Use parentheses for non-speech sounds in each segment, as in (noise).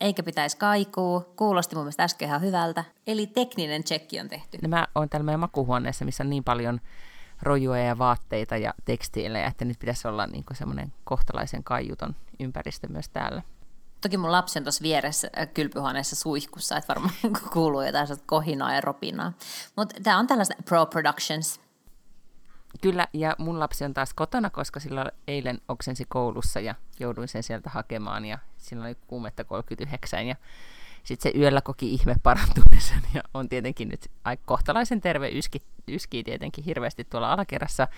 eikä pitäisi kaikuu. Kuulosti mun mielestä äsken ihan hyvältä. Eli tekninen tsekki on tehty. No mä oon täällä meidän makuhuoneessa, missä on niin paljon rojuja ja vaatteita ja tekstiilejä, että nyt pitäisi olla niin semmoinen kohtalaisen kaiuton ympäristö myös täällä. Toki mun lapsi on tuossa vieressä äh, kylpyhuoneessa suihkussa, että varmaan (laughs) kuuluu jotain kohinaa ja ropinaa. Mutta tämä on tällaista Pro Productions. Kyllä, ja mun lapsi on taas kotona, koska sillä eilen oksensi koulussa ja jouduin sen sieltä hakemaan ja sillä oli kuumetta 39 ja sitten se yöllä koki ihme parantumisen ja on tietenkin nyt aika kohtalaisen terve, yski, yskii tietenkin hirveästi tuolla alakerrassa.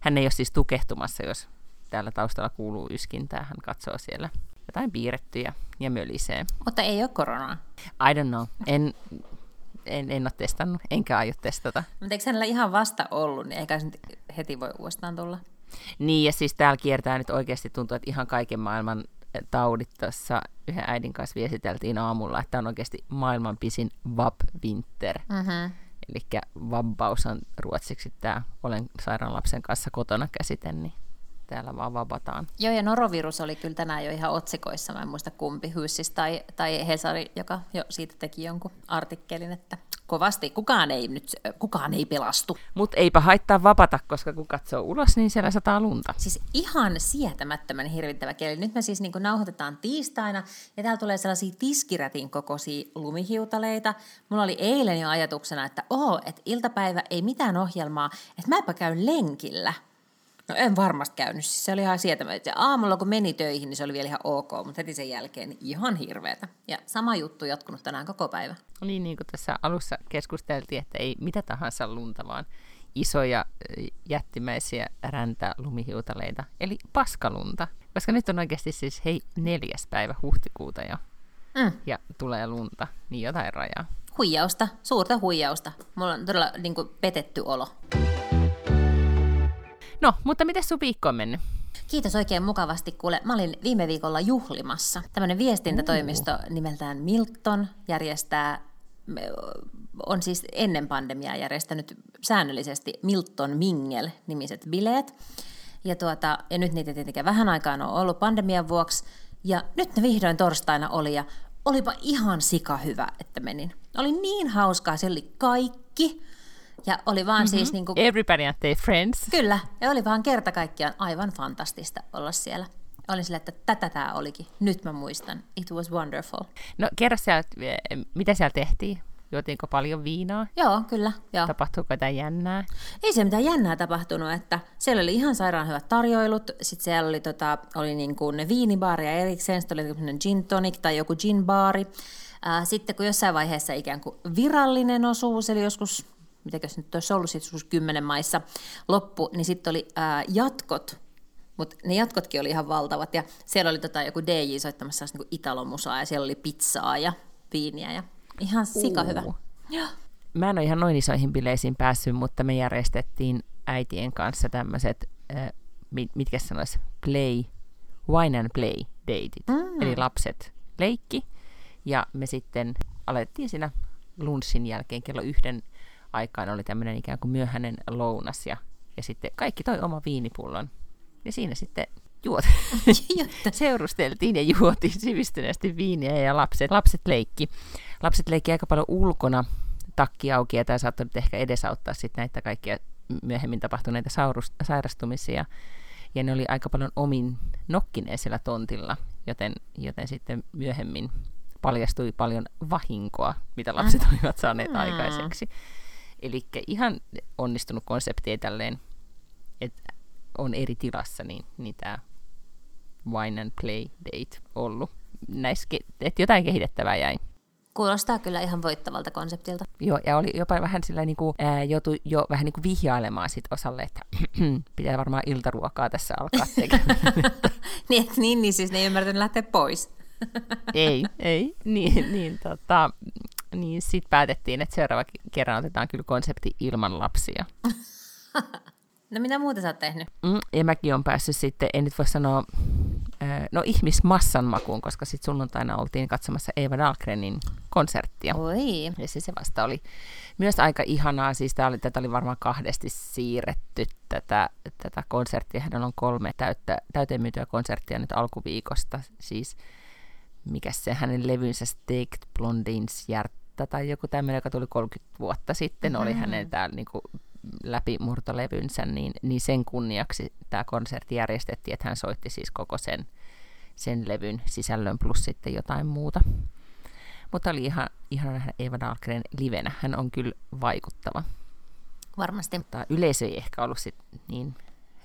Hän ei ole siis tukehtumassa, jos täällä taustalla kuuluu yskintää. Hän katsoo siellä jotain piirrettyjä ja mölisee. Mutta ei ole koronaa. I don't know. En, en, en ole testannut, enkä aio testata. Mutta eikö hänellä ihan vasta ollut, niin eikä se heti voi uudestaan tulla? Niin, ja siis täällä kiertää nyt oikeasti tuntuu, että ihan kaiken maailman taudit tuossa yhden äidin kanssa viesiteltiin aamulla, että on oikeasti maailman pisin Vab-winter. Mm-hmm. Eli vabbaus on ruotsiksi tämä olen sairaan lapsen kanssa kotona käsite, niin täällä vaan vabataan. Joo, ja norovirus oli kyllä tänään jo ihan otsikoissa, mä en muista kumpi, Hyssis tai, tai Hesari, joka jo siitä teki jonkun artikkelin, että kovasti. Kukaan ei nyt, kukaan ei pelastu. Mutta eipä haittaa vapata, koska kun katsoo ulos, niin siellä sataa lunta. Siis ihan sietämättömän hirvittävä keli. Nyt me siis niin nauhoitetaan tiistaina, ja täällä tulee sellaisia tiskirätin kokoisia lumihiutaleita. Mulla oli eilen jo ajatuksena, että oo, että iltapäivä ei mitään ohjelmaa, että mäpä käyn lenkillä. No en varmasti käynyt, siis se oli ihan sietämätöntä. Aamulla kun meni töihin, niin se oli vielä ihan ok, mutta heti sen jälkeen niin ihan hirveätä. Ja sama juttu jatkunut tänään koko päivä. Niin, niin kuin tässä alussa keskusteltiin, että ei mitä tahansa lunta, vaan isoja jättimäisiä räntä-lumihiutaleita, eli paskalunta. Koska nyt on oikeasti siis, hei, neljäs päivä huhtikuuta jo, mm. ja tulee lunta, niin jotain rajaa. Huijausta, suurta huijausta. Mulla on todella niin kuin, petetty olo. No, mutta miten sun viikko on mennyt? Kiitos oikein mukavasti, kuule. Mä olin viime viikolla juhlimassa. Tämmöinen viestintätoimisto nimeltään Milton järjestää, on siis ennen pandemiaa järjestänyt säännöllisesti Milton Mingel-nimiset bileet. Ja, tuota, ja nyt niitä tietenkin vähän aikaa on ollut pandemian vuoksi. Ja nyt ne vihdoin torstaina oli ja olipa ihan sika hyvä, että menin. Oli niin hauskaa, se oli kaikki ja oli vaan mm-hmm. siis... Niin kuin, Everybody and their friends. Kyllä, ja oli vaan kerta kaikkiaan aivan fantastista olla siellä. Olin sille, että tätä tämä olikin. Nyt mä muistan. It was wonderful. No kerro sieltä, mitä siellä tehtiin? Juotiinko paljon viinaa? Joo, kyllä. Joo. Tapahtuuko jotain jännää? Ei se mitään jännää tapahtunut, että siellä oli ihan sairaan hyvät tarjoilut. Sitten siellä oli, tota, oli niin kuin viinibaaria erikseen, sitten oli gin tonic tai joku gin baari. Sitten kun jossain vaiheessa ikään kuin virallinen osuus, eli joskus mitäkös nyt olisi ollut sitten kymmenen maissa loppu, niin sitten oli ää, jatkot, mutta ne jatkotkin oli ihan valtavat, ja siellä oli tota, joku DJ soittamassa niin italomusaa, ja siellä oli pizzaa ja viiniä, ja ihan sika hyvä. Mä en ole ihan noin isoihin bileisiin päässyt, mutta me järjestettiin äitien kanssa tämmöiset, äh, mitkä sanoisi, play, wine and play dateit. Mm. Eli lapset leikki, ja me sitten alettiin siinä lunssin jälkeen kello yhden aikaan oli tämmöinen ikään kuin myöhäinen lounas ja, ja sitten kaikki toi oma viinipullon. Ja siinä sitten juot. (laughs) seurusteltiin ja juotiin sivistyneesti viiniä ja lapset, lapset leikki. Lapset leikki aika paljon ulkona takki auki ja tämä saattoi nyt ehkä edesauttaa sitten näitä kaikkia myöhemmin tapahtuneita saurus, sairastumisia. Ja ne oli aika paljon omin nokkineen siellä tontilla, joten, joten sitten myöhemmin paljastui paljon vahinkoa, mitä lapset olivat saaneet aikaiseksi. Eli ihan onnistunut konsepti tälleen, että on eri tilassa, niin, niin tämä wine and play date ollut. Näissä, että jotain kehitettävää jäi. Kuulostaa kyllä ihan voittavalta konseptilta. Joo, ja oli jopa vähän sillä niin kuin, ää, joutui jo vähän niin kuin vihjailemaan sit osalle, että (clears throat) pitää varmaan iltaruokaa tässä alkaa tekemään. (laughs) niin, niin, niin, siis ne ei ymmärtänyt lähteä pois. ei, ei, niin, niin tota, niin sitten päätettiin, että seuraava kerran otetaan kyllä konsepti ilman lapsia. (laughs) no mitä muuta sä oot tehnyt? Mm, ja mäkin on päässyt sitten, en nyt voi sanoa, no ihmismassan makuun, koska sitten sunnuntaina oltiin katsomassa Eva Dahlgrenin konserttia. Oi. Ja se, se vasta oli myös aika ihanaa, siis tää oli, tätä oli varmaan kahdesti siirretty tätä, tätä konserttia. Hän on kolme täyttä, täyteen myytyä konserttia nyt alkuviikosta, siis mikä se hänen levynsä Staked Blondins Järttä tai joku tämmöinen, joka tuli 30 vuotta sitten, mm-hmm. oli hänen täällä niin kuin läpimurtolevynsä, niin, niin sen kunniaksi tämä konsertti järjestettiin, että hän soitti siis koko sen, sen levyn sisällön plus sitten jotain muuta. Mutta oli ihan, ihan nähdä Eva Dahlgren livenä. Hän on kyllä vaikuttava. Varmasti. Mutta yleisö ei ehkä ollut sit niin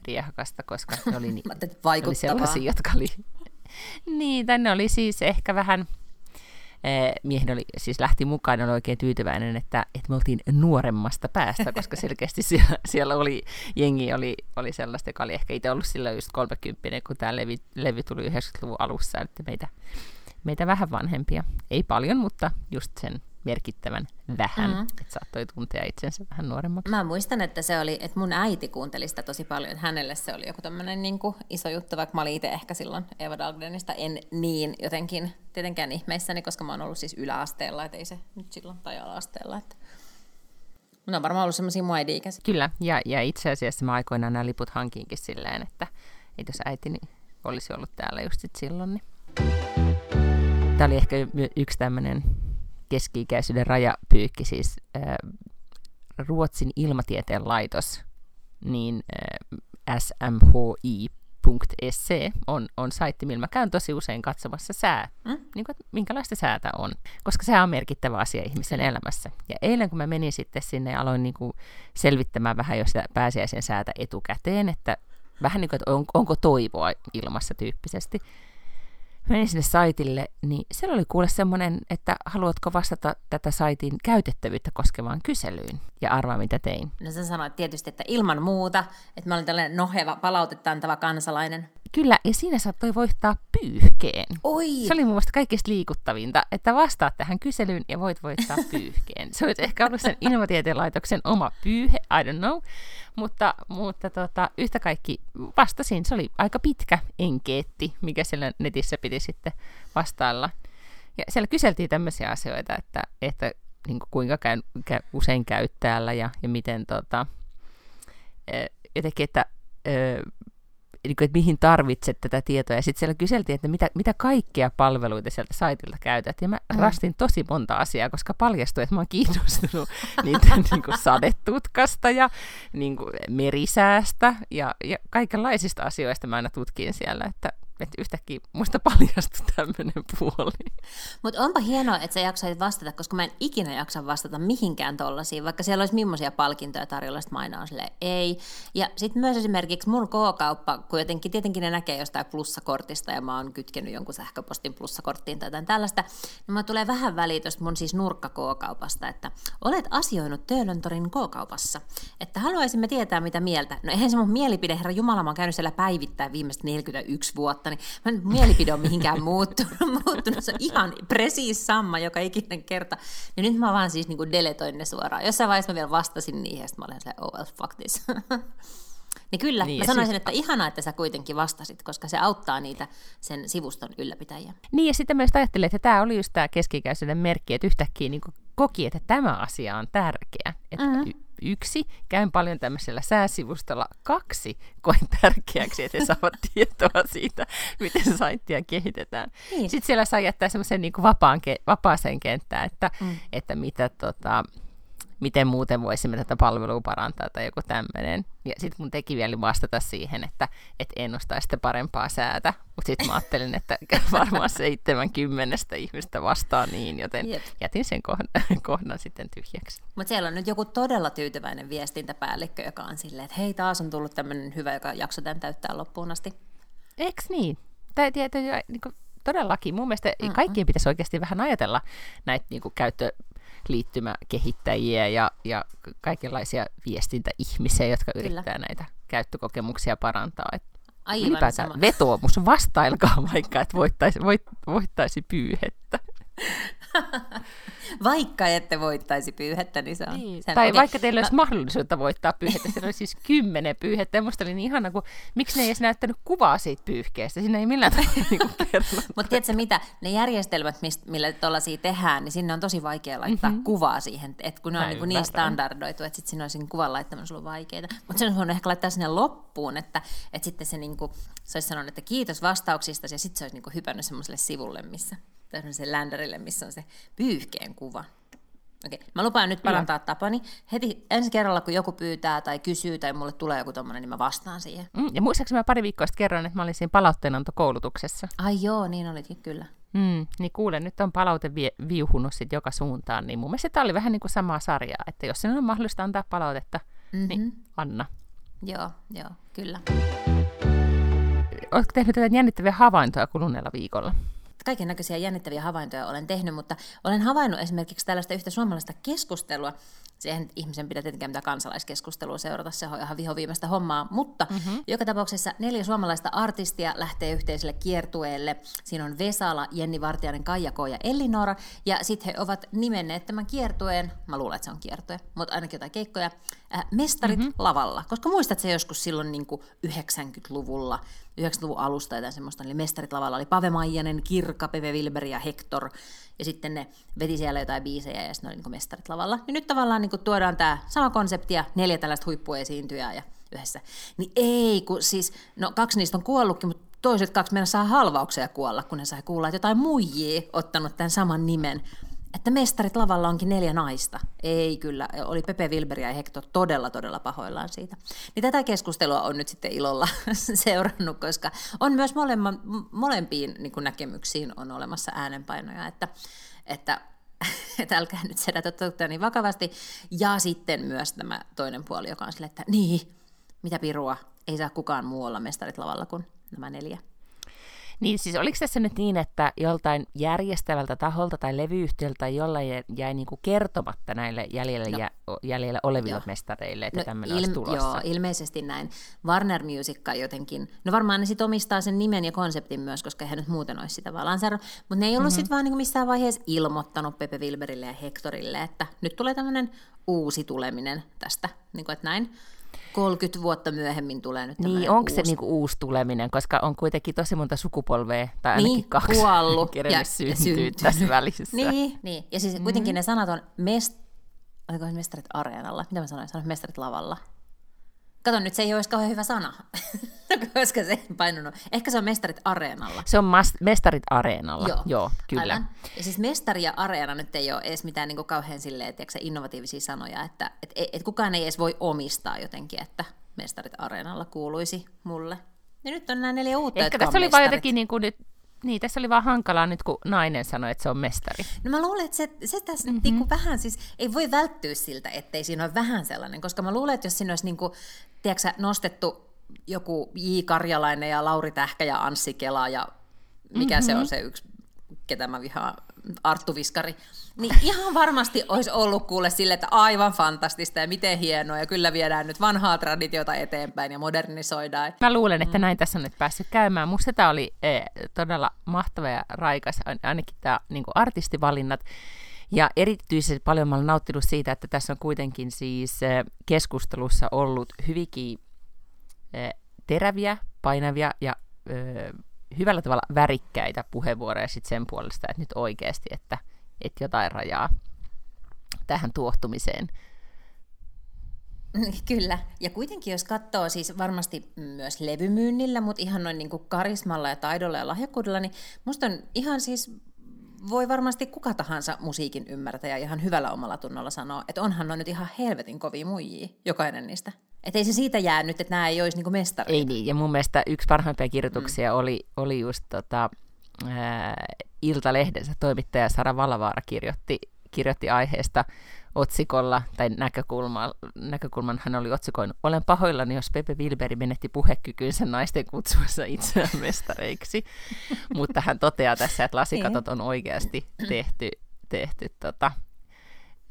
riehakasta, koska ne oli, (laughs) niin, oli sellaisia, jotka oli... (laughs) niin, tänne oli siis ehkä vähän miehen oli, siis lähti mukaan, oli oikein tyytyväinen, että, että me oltiin nuoremmasta päästä, koska selkeästi (laughs) siellä, siellä oli, jengi oli, oli sellaista, joka oli ehkä itse ollut sillä just 30, kun tämä levy, levy tuli 90-luvun alussa, että meitä, meitä vähän vanhempia. Ei paljon, mutta just sen merkittävän vähän, mm-hmm. että saattoi tuntea itsensä vähän nuoremmaksi. Mä muistan, että se oli, että mun äiti kuunteli sitä tosi paljon, hänelle se oli joku tämmöinen niin iso juttu, vaikka mä olin itse ehkä silloin Eva Dahlgrenista en niin jotenkin tietenkään ihmeissäni, koska mä oon ollut siis yläasteella, että ei se nyt silloin, tai alaasteella, että No on varmaan ollut semmoisia mua Kyllä, ja, ja itse asiassa mä aikoinaan nämä liput hankinkin silleen, että, että jos äitini olisi ollut täällä just sit silloin, niin... Tämä oli ehkä yksi tämmöinen keski-ikäisyyden rajapyykki, siis äh, Ruotsin ilmatieteen laitos, niin äh, smhi.se on, on saitti, millä mä käyn tosi usein katsomassa sää, mm? niin kuin, minkälaista säätä on, koska se on merkittävä asia ihmisen elämässä. Ja eilen kun mä menin sitten sinne ja aloin niin kuin selvittämään vähän jo sitä pääsiäisen säätä etukäteen, että vähän niin kuin, että on, onko toivoa ilmassa tyyppisesti, menin sinne saitille, niin siellä oli kuule semmoinen, että haluatko vastata tätä saitin käytettävyyttä koskevaan kyselyyn. Ja arvaa, mitä tein. No sä sanoit tietysti, että ilman muuta, että mä olin tällainen noheva, palautetta antava kansalainen. Kyllä, ja siinä saattoi voittaa pyyhkeen. Oi. Se oli mun mielestä kaikista liikuttavinta, että vastaat tähän kyselyyn ja voit voittaa (laughs) pyyhkeen. Se olisi ehkä ollut sen ilmatieteen laitoksen oma pyyhe, I don't know. Mutta, mutta tota, yhtä kaikki vastasin. Se oli aika pitkä enkeetti, mikä siellä netissä piti sitten vastailla. Ja siellä kyseltiin tämmöisiä asioita, että, että niin kuin kuinka käy, käy, usein käyt täällä ja, ja miten tota, jotenkin, että niin kuin, että mihin tarvitset tätä tietoa. Ja sitten siellä kyseltiin, että mitä, mitä kaikkia palveluita sieltä saitilta käytät. Ja mä mm. rastin tosi monta asiaa, koska paljastui, että mä oon kiinnostunut (laughs) niitä niin kuin sadetutkasta ja niin kuin merisäästä ja, ja kaikenlaisista asioista mä aina tutkin siellä. Että että yhtäkkiä muista paljastui tämmöinen puoli. Mutta onpa hienoa, että sä jaksait vastata, koska mä en ikinä jaksa vastata mihinkään tollasiin, vaikka siellä olisi millaisia palkintoja tarjolla, että mä on silleen, ei. Ja sitten myös esimerkiksi mun K-kauppa, kun jotenkin tietenkin ne näkee jostain plussakortista ja mä oon kytkenyt jonkun sähköpostin plussakorttiin tai jotain tällaista, niin mä tulee vähän väliä mun siis nurkka K-kaupasta, että olet asioinut Töölöntorin K-kaupassa, että haluaisimme tietää mitä mieltä. No eihän se mun mielipide, herra Jumala, mä oon käynyt siellä päivittäin viimeiset 41 vuotta, vuotta, niin mä mielipide on mihinkään muuttunut, (laughs) muuttunut. Se on ihan presiis sama joka ikinen kerta. Ja nyt mä vaan siis niin deletoin ne suoraan. Jossain vaiheessa mä vielä vastasin niihin, ja sitten mä olin se, oh well, fuck this. (laughs) Niin kyllä, niin, mä sanoisin, sit... että ihanaa, että sä kuitenkin vastasit, koska se auttaa niitä sen sivuston ylläpitäjiä. Niin, ja sitten myös ajattelin, että tämä oli just tämä keskikäisyyden merkki, että yhtäkkiä niin koki, että tämä asia on tärkeä. Että mm-hmm yksi, käyn paljon tämmöisellä sääsivustolla, kaksi koen tärkeäksi, että he saavat (laughs) tietoa siitä, miten saittia kehitetään. Niin. Sitten siellä saa jättää semmoisen niin vapaan, vapaaseen kenttään, että, mm. että mitä tota, miten muuten voisimme tätä palvelua parantaa tai joku tämmöinen. Ja sitten mun teki vielä vastata siihen, että et ennustaa sitten parempaa säätä. Mutta sitten mä ajattelin, että (laughs) varmaan 70 ihmistä vastaa niin, joten Jep. jätin sen kohdan, (laughs) kohdan sitten tyhjäksi. Mutta siellä on nyt joku todella tyytyväinen viestintäpäällikkö, joka on silleen, että hei taas on tullut tämmöinen hyvä, joka jakso tämän täyttää loppuun asti. Eks niin? Tai tietysti niin todellakin. Mun mielestä Mm-mm. kaikkien pitäisi oikeasti vähän ajatella näitä niin käyttö liittymäkehittäjiä ja, ja kaikenlaisia viestintäihmisiä, jotka Kyllä. yrittää näitä käyttökokemuksia parantaa. Et Aivan ylipäätään sama. vetoomus, vastailkaa vaikka, että voittaisi, voit, voittaisi pyyhettä. (laughs) Vaikka ette voittaisi pyyhettä, niin se on... Niin. Sen, tai okei. vaikka teillä olisi mahdollisuutta voittaa pyyhettä, siellä oli siis kymmenen pyyhettä, ja musta oli niin ihana, kun miksi ne ei edes näyttänyt kuvaa siitä pyyhkeestä, siinä ei millään tavalla (laughs) niin kertonut. Mutta tiedätkö mitä, ne järjestelmät, mist, millä tuollaisia tehdään, niin sinne on tosi vaikea laittaa mm-hmm. kuvaa siihen, että kun ne on Mä niin, standardoitu, että sitten siinä olisi niin kuvan laittaminen ollut vaikeaa. Mutta sen on ehkä laittaa sinne loppuun, että, että sitten se, niin kuin, se olisi sanonut, että kiitos vastauksista, ja sitten se olisi niin kuin hypännyt semmoiselle sivulle, missä, tai semmoiselle länderille, missä on se pyyhkeen kuva. Okei, mä lupaan nyt parantaa tapani. Heti ensi kerralla, kun joku pyytää tai kysyy tai mulle tulee joku tommonen, niin mä vastaan siihen. Mm, ja muistaakseni mä pari viikkoa sitten kerroin, että mä olin siinä palautteenantokoulutuksessa. Ai joo, niin olitkin kyllä. Mm, niin kuule, nyt on palaute vie, viuhunut sit joka suuntaan, niin mun mielestä tämä oli vähän niin kuin samaa sarjaa, että jos sinulla on mahdollista antaa palautetta, mm-hmm. niin anna. Joo, joo, kyllä. Oletko tehnyt tätä jännittäviä havaintoja kuluneella viikolla? Kaiken näköisiä jännittäviä havaintoja olen tehnyt, mutta olen havainnut esimerkiksi tällaista yhtä suomalaista keskustelua. Nyt ihmisen pidä tietenkään mitään kansalaiskeskustelua seurata, se on ihan vihoviimeistä hommaa, mutta mm-hmm. joka tapauksessa neljä suomalaista artistia lähtee yhteiselle kiertueelle. Siinä on Vesala, Jenni Vartiainen, Kaija K. ja Elinora, ja sitten he ovat nimenneet tämän kiertueen, mä luulen, että se on kiertue, mutta ainakin jotain keikkoja, äh, Mestarit mm-hmm. lavalla. Koska muistat se joskus silloin niin kuin 90-luvulla, 90-luvun alusta jotain semmoista, eli Mestarit lavalla oli Pave Maijanen, Kirka, Peve Wilber ja Hector, ja sitten ne veti siellä jotain biisejä, ja sitten ne oli niin Mestarit lavalla. Niin nyt tavallaan niin kuin tuodaan tämä sama konsepti ja neljä tällaista huippuesiintyjää ja yhdessä. Niin ei, kun siis, no kaksi niistä on kuollutkin, mutta toiset kaksi meidän saa halvauksia kuolla, kun ne sai kuulla, että jotain muijia ottanut tämän saman nimen. Että mestarit lavalla onkin neljä naista. Ei kyllä, oli Pepe Wilber ja Hector todella, todella pahoillaan siitä. Niin tätä keskustelua on nyt sitten ilolla (laughs) seurannut, koska on myös molemma, molempiin niin näkemyksiin on olemassa äänenpainoja, että, että (laughs) että älkää nyt sedätä totta niin vakavasti. Ja sitten myös tämä toinen puoli, joka on sille, että niin, mitä pirua, ei saa kukaan muu olla mestarit lavalla kuin nämä neljä. Niin siis oliko tässä nyt niin, että joltain järjestävältä taholta tai levyyhtiöltä tai jollain jäi niin kuin kertomatta näille jäljellä, no, jä, jäljellä oleville joo. mestareille, että No, tämmöinen olisi tulossa? Joo, ilmeisesti näin. Warner Music jotenkin, no varmaan ne sitten omistaa sen nimen ja konseptin myös, koska eihän nyt muuten olisi sitä vaan lanseerannut, mutta ne ei ollut mm-hmm. sitten vaan niinku missään vaiheessa ilmoittanut Pepe Wilberille ja Hectorille, että nyt tulee tämmöinen uusi tuleminen tästä, niin kuin, että näin. 30 vuotta myöhemmin tulee nyt Niin, onko se niinku uusi tuleminen, koska on kuitenkin tosi monta sukupolvea, tai ainakin Niin, kaksi, kuollut (laughs) ja syntyä syntynyt. tässä välissä. Niin, niin. ja siis kuitenkin ne sanat on mest... Oliko mestarit areenalla? Mitä mä sanoin? Sanoin mestarit lavalla. Kato nyt, se ei olisi kauhean hyvä sana, (laughs) koska se ei painunut. Ehkä se on mestarit areenalla. Se on mas- Mestarit Areenalla, joo, joo kyllä. Aivan. Ja siis mestari ja areena nyt ei ole edes mitään niin kauhean silleen, tiedätkö, innovatiivisia sanoja, että et, et kukaan ei edes voi omistaa jotenkin, että mestarit areenalla kuuluisi mulle. Ja nyt on nämä neljä uutta, Ehkä tässä oli mestarit. jotenkin niin kuin nyt, niin tässä oli vaan hankalaa nyt, kun nainen sanoi, että se on mestari. No mä luulen, että se, se tässä mm-hmm. niinku vähän siis, ei voi välttyä siltä, ettei siinä ole vähän sellainen, koska mä luulen, että jos siinä olisi niinku, tiedätkö, nostettu joku J. Karjalainen ja Lauri Tähkä ja Anssi Kela ja mikä mm-hmm. se on se yksi, ketä mä vihaan, Arttu Viskari, niin ihan varmasti olisi ollut kuule sille, että aivan fantastista ja miten hienoa ja kyllä viedään nyt vanhaa traditiota eteenpäin ja modernisoidaan. Mä luulen, että näin tässä on nyt päässyt käymään. Musta tämä oli eh, todella mahtava ja raikas, ain- ainakin tämä niin artistivalinnat. Ja erityisesti paljon mä olen nauttinut siitä, että tässä on kuitenkin siis eh, keskustelussa ollut hyvinkin eh, teräviä, painavia ja eh, hyvällä tavalla värikkäitä puheenvuoroja sit sen puolesta, että nyt oikeasti, että, että jotain rajaa tähän tuohtumiseen. (laughs) Kyllä, ja kuitenkin jos katsoo siis varmasti myös levymyynnillä, mutta ihan noin niin kuin karismalla ja taidolla ja lahjakkuudella, niin musta on ihan siis, voi varmasti kuka tahansa musiikin ymmärtäjä ihan hyvällä omalla tunnolla sanoa, että onhan on nyt ihan helvetin kovia muijia, jokainen niistä. Että ei se siitä jää nyt, että nämä ei olisi niin mestareita. Ei niin, ja mun mielestä yksi parhaimpia kirjoituksia mm. oli, oli just tota, ää, Iltalehdensä toimittaja Sara Valavaara kirjoitti, kirjoitti aiheesta otsikolla, tai näkökulma, näkökulman hän oli otsikoinut, olen pahoillani, jos Pepe Wilberi menetti puhekykynsä naisten kutsuessa itseään mestareiksi, (laughs) mutta hän toteaa tässä, että lasikatot on oikeasti tehty, tehty tota,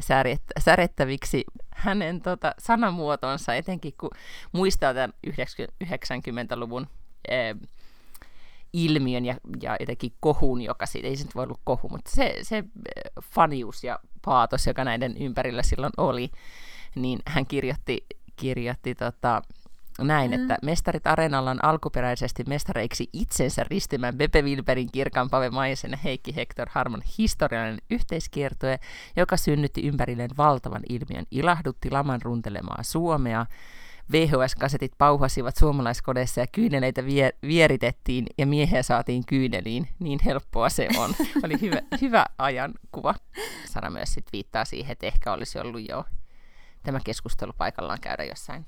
särjettä, särettäviksi hänen tota, sanamuotonsa, etenkin kun muistaa tämän 90-luvun eh, ilmiön ja, ja jotenkin kohun, joka siitä, ei se nyt voi olla kohu, mutta se, se fanius ja paatos, joka näiden ympärillä silloin oli, niin hän kirjoitti, kirjoitti tota, näin, mm. että Mestarit Areenalla on alkuperäisesti mestareiksi itsensä ristimään Beppe Wilberin, Kirkan Pave Maisen ja Heikki Hector Harmon historiallinen yhteiskiertoe, joka synnytti ympärilleen valtavan ilmiön, ilahdutti laman runtelemaa Suomea, VHS-kasetit pauhasivat suomalaiskodeissa ja kyyneleitä vier- vieritettiin ja miehiä saatiin kyyneliin. Niin helppoa se on. (laughs) Oli hyvä, hyvä ajankuva. Sara myös sit viittaa siihen, että ehkä olisi ollut jo tämä keskustelu paikallaan käydä jossain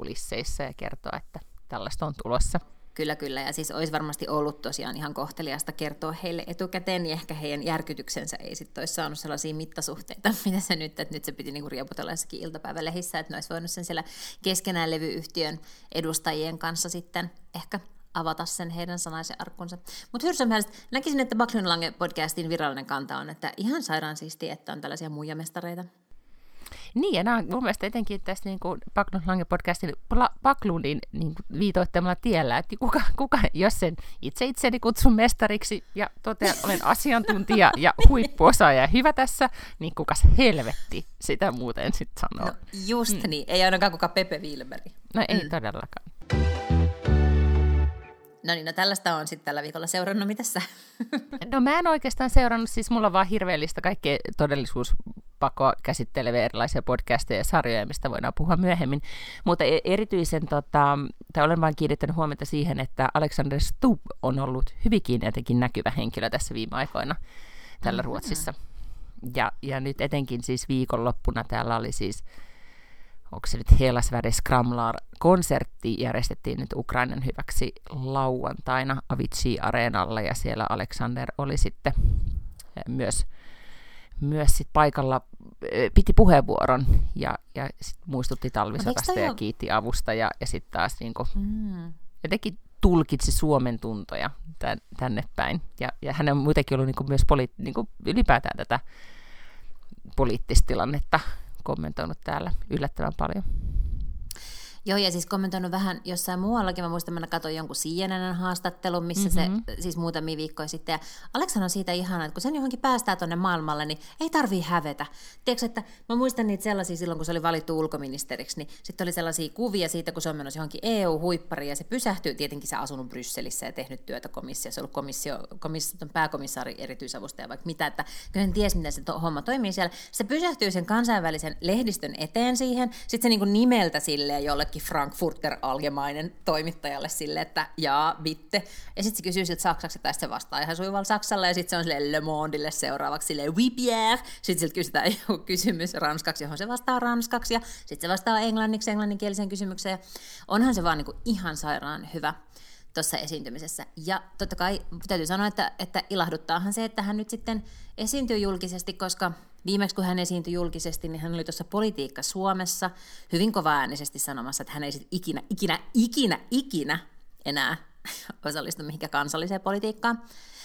kulisseissa ja kertoa, että tällaista on tulossa. Kyllä, kyllä. Ja siis olisi varmasti ollut tosiaan ihan kohteliasta kertoa heille etukäteen, niin ehkä heidän järkytyksensä ei sitten olisi saanut sellaisia mittasuhteita, (laughs) mitä se nyt, että nyt se piti niinku rieputella jossakin iltapäivälehissä, että ne olisi voinut sen siellä keskenään levyyhtiön edustajien kanssa sitten ehkä avata sen heidän sanaisen arkkunsa. Mutta Hyrsön mielestä näkisin, että Baklun Lange podcastin virallinen kanta on, että ihan sairaan siistiä, että on tällaisia muijamestareita. Niin, ja nämä mun mielestä etenkin tässä niin kuin Paklund Lange podcastin Paklundin niin viitoittamalla tiellä, että kuka, kuka, jos sen itse itseni kutsun mestariksi ja totean, olen asiantuntija ja (laughs) huippuosaaja ja hyvä tässä, niin kukas helvetti sitä muuten sitten sanoo. No just mm. niin, ei ainakaan kuka Pepe Wilberi. No ei mm. todellakaan. No niin, no tällaista on sitten tällä viikolla seurannut. mitä sä? (laughs) No mä en oikeastaan seurannut, siis mulla on vaan hirveellistä kaikkea todellisuuspakoa käsitteleviä erilaisia podcasteja ja sarjoja, mistä voidaan puhua myöhemmin. Mutta e- erityisen, tota, tai olen vain kiinnittänyt huomiota siihen, että Alexander Stubb on ollut hyvinkin jotenkin näkyvä henkilö tässä viime aikoina tällä Ruotsissa. Ja, ja nyt etenkin siis viikonloppuna täällä oli siis onko se nyt Helasväri Skramlar konsertti järjestettiin nyt Ukrainan hyväksi lauantaina Avicii-areenalla ja siellä Alexander oli sitten eh, myös, myös sit paikalla, eh, piti puheenvuoron ja, ja sit muistutti talvisodasta ja kiitti avusta ja, ja sitten taas niinku, mm. jotenkin tulkitsi Suomen tuntoja tänne päin. Ja, ja hän on muutenkin ollut niinku myös poli, niinku ylipäätään tätä poliittista tilannetta kommentoinut täällä yllättävän paljon. Joo, ja siis kommentoinut vähän jossain muuallakin. Mä muistan, että mä katsoin jonkun CNN haastattelun, missä mm-hmm. se siis muutamia viikkoja sitten. Ja Aleksan on siitä ihana, että kun sen johonkin päästään tuonne maailmalle, niin ei tarvii hävetä. Tiedätkö, että mä muistan niitä sellaisia silloin, kun se oli valittu ulkoministeriksi, niin sitten oli sellaisia kuvia siitä, kun se on menossa johonkin EU-huippariin, ja se pysähtyy, tietenkin se asunut Brysselissä ja tehnyt työtä komissiossa, ollut komissio, komissio, pääkomissaari erityisavustaja, vaikka mitä, että kyllä hän tiesi, miten se to, homma toimii siellä. Se pysähtyy sen kansainvälisen lehdistön eteen siihen, sitten se niin nimeltä silleen jolle jollekin Frankfurter Allgemeinen toimittajalle sille, että jaa, bitte. Ja sitten se kysyy siltä saksaksi, että se vastaa ihan sujuvalla saksalla, ja sitten se on sille Le Mondelle seuraavaksi sille oui Pierre. Sitten siltä kysytään joku kysymys ranskaksi, johon se vastaa ranskaksi, ja sitten se vastaa englanniksi englanninkieliseen kysymykseen. Onhan se vaan niin kuin ihan sairaan hyvä tuossa esiintymisessä. Ja totta kai täytyy sanoa, että, että ilahduttaahan se, että hän nyt sitten esiintyy julkisesti, koska viimeksi kun hän esiintyi julkisesti, niin hän oli tuossa Politiikka Suomessa hyvin kova-äänisesti sanomassa, että hän ei sitten ikinä, ikinä, ikinä, ikinä enää (laughs) osallistu mihinkään kansalliseen politiikkaan.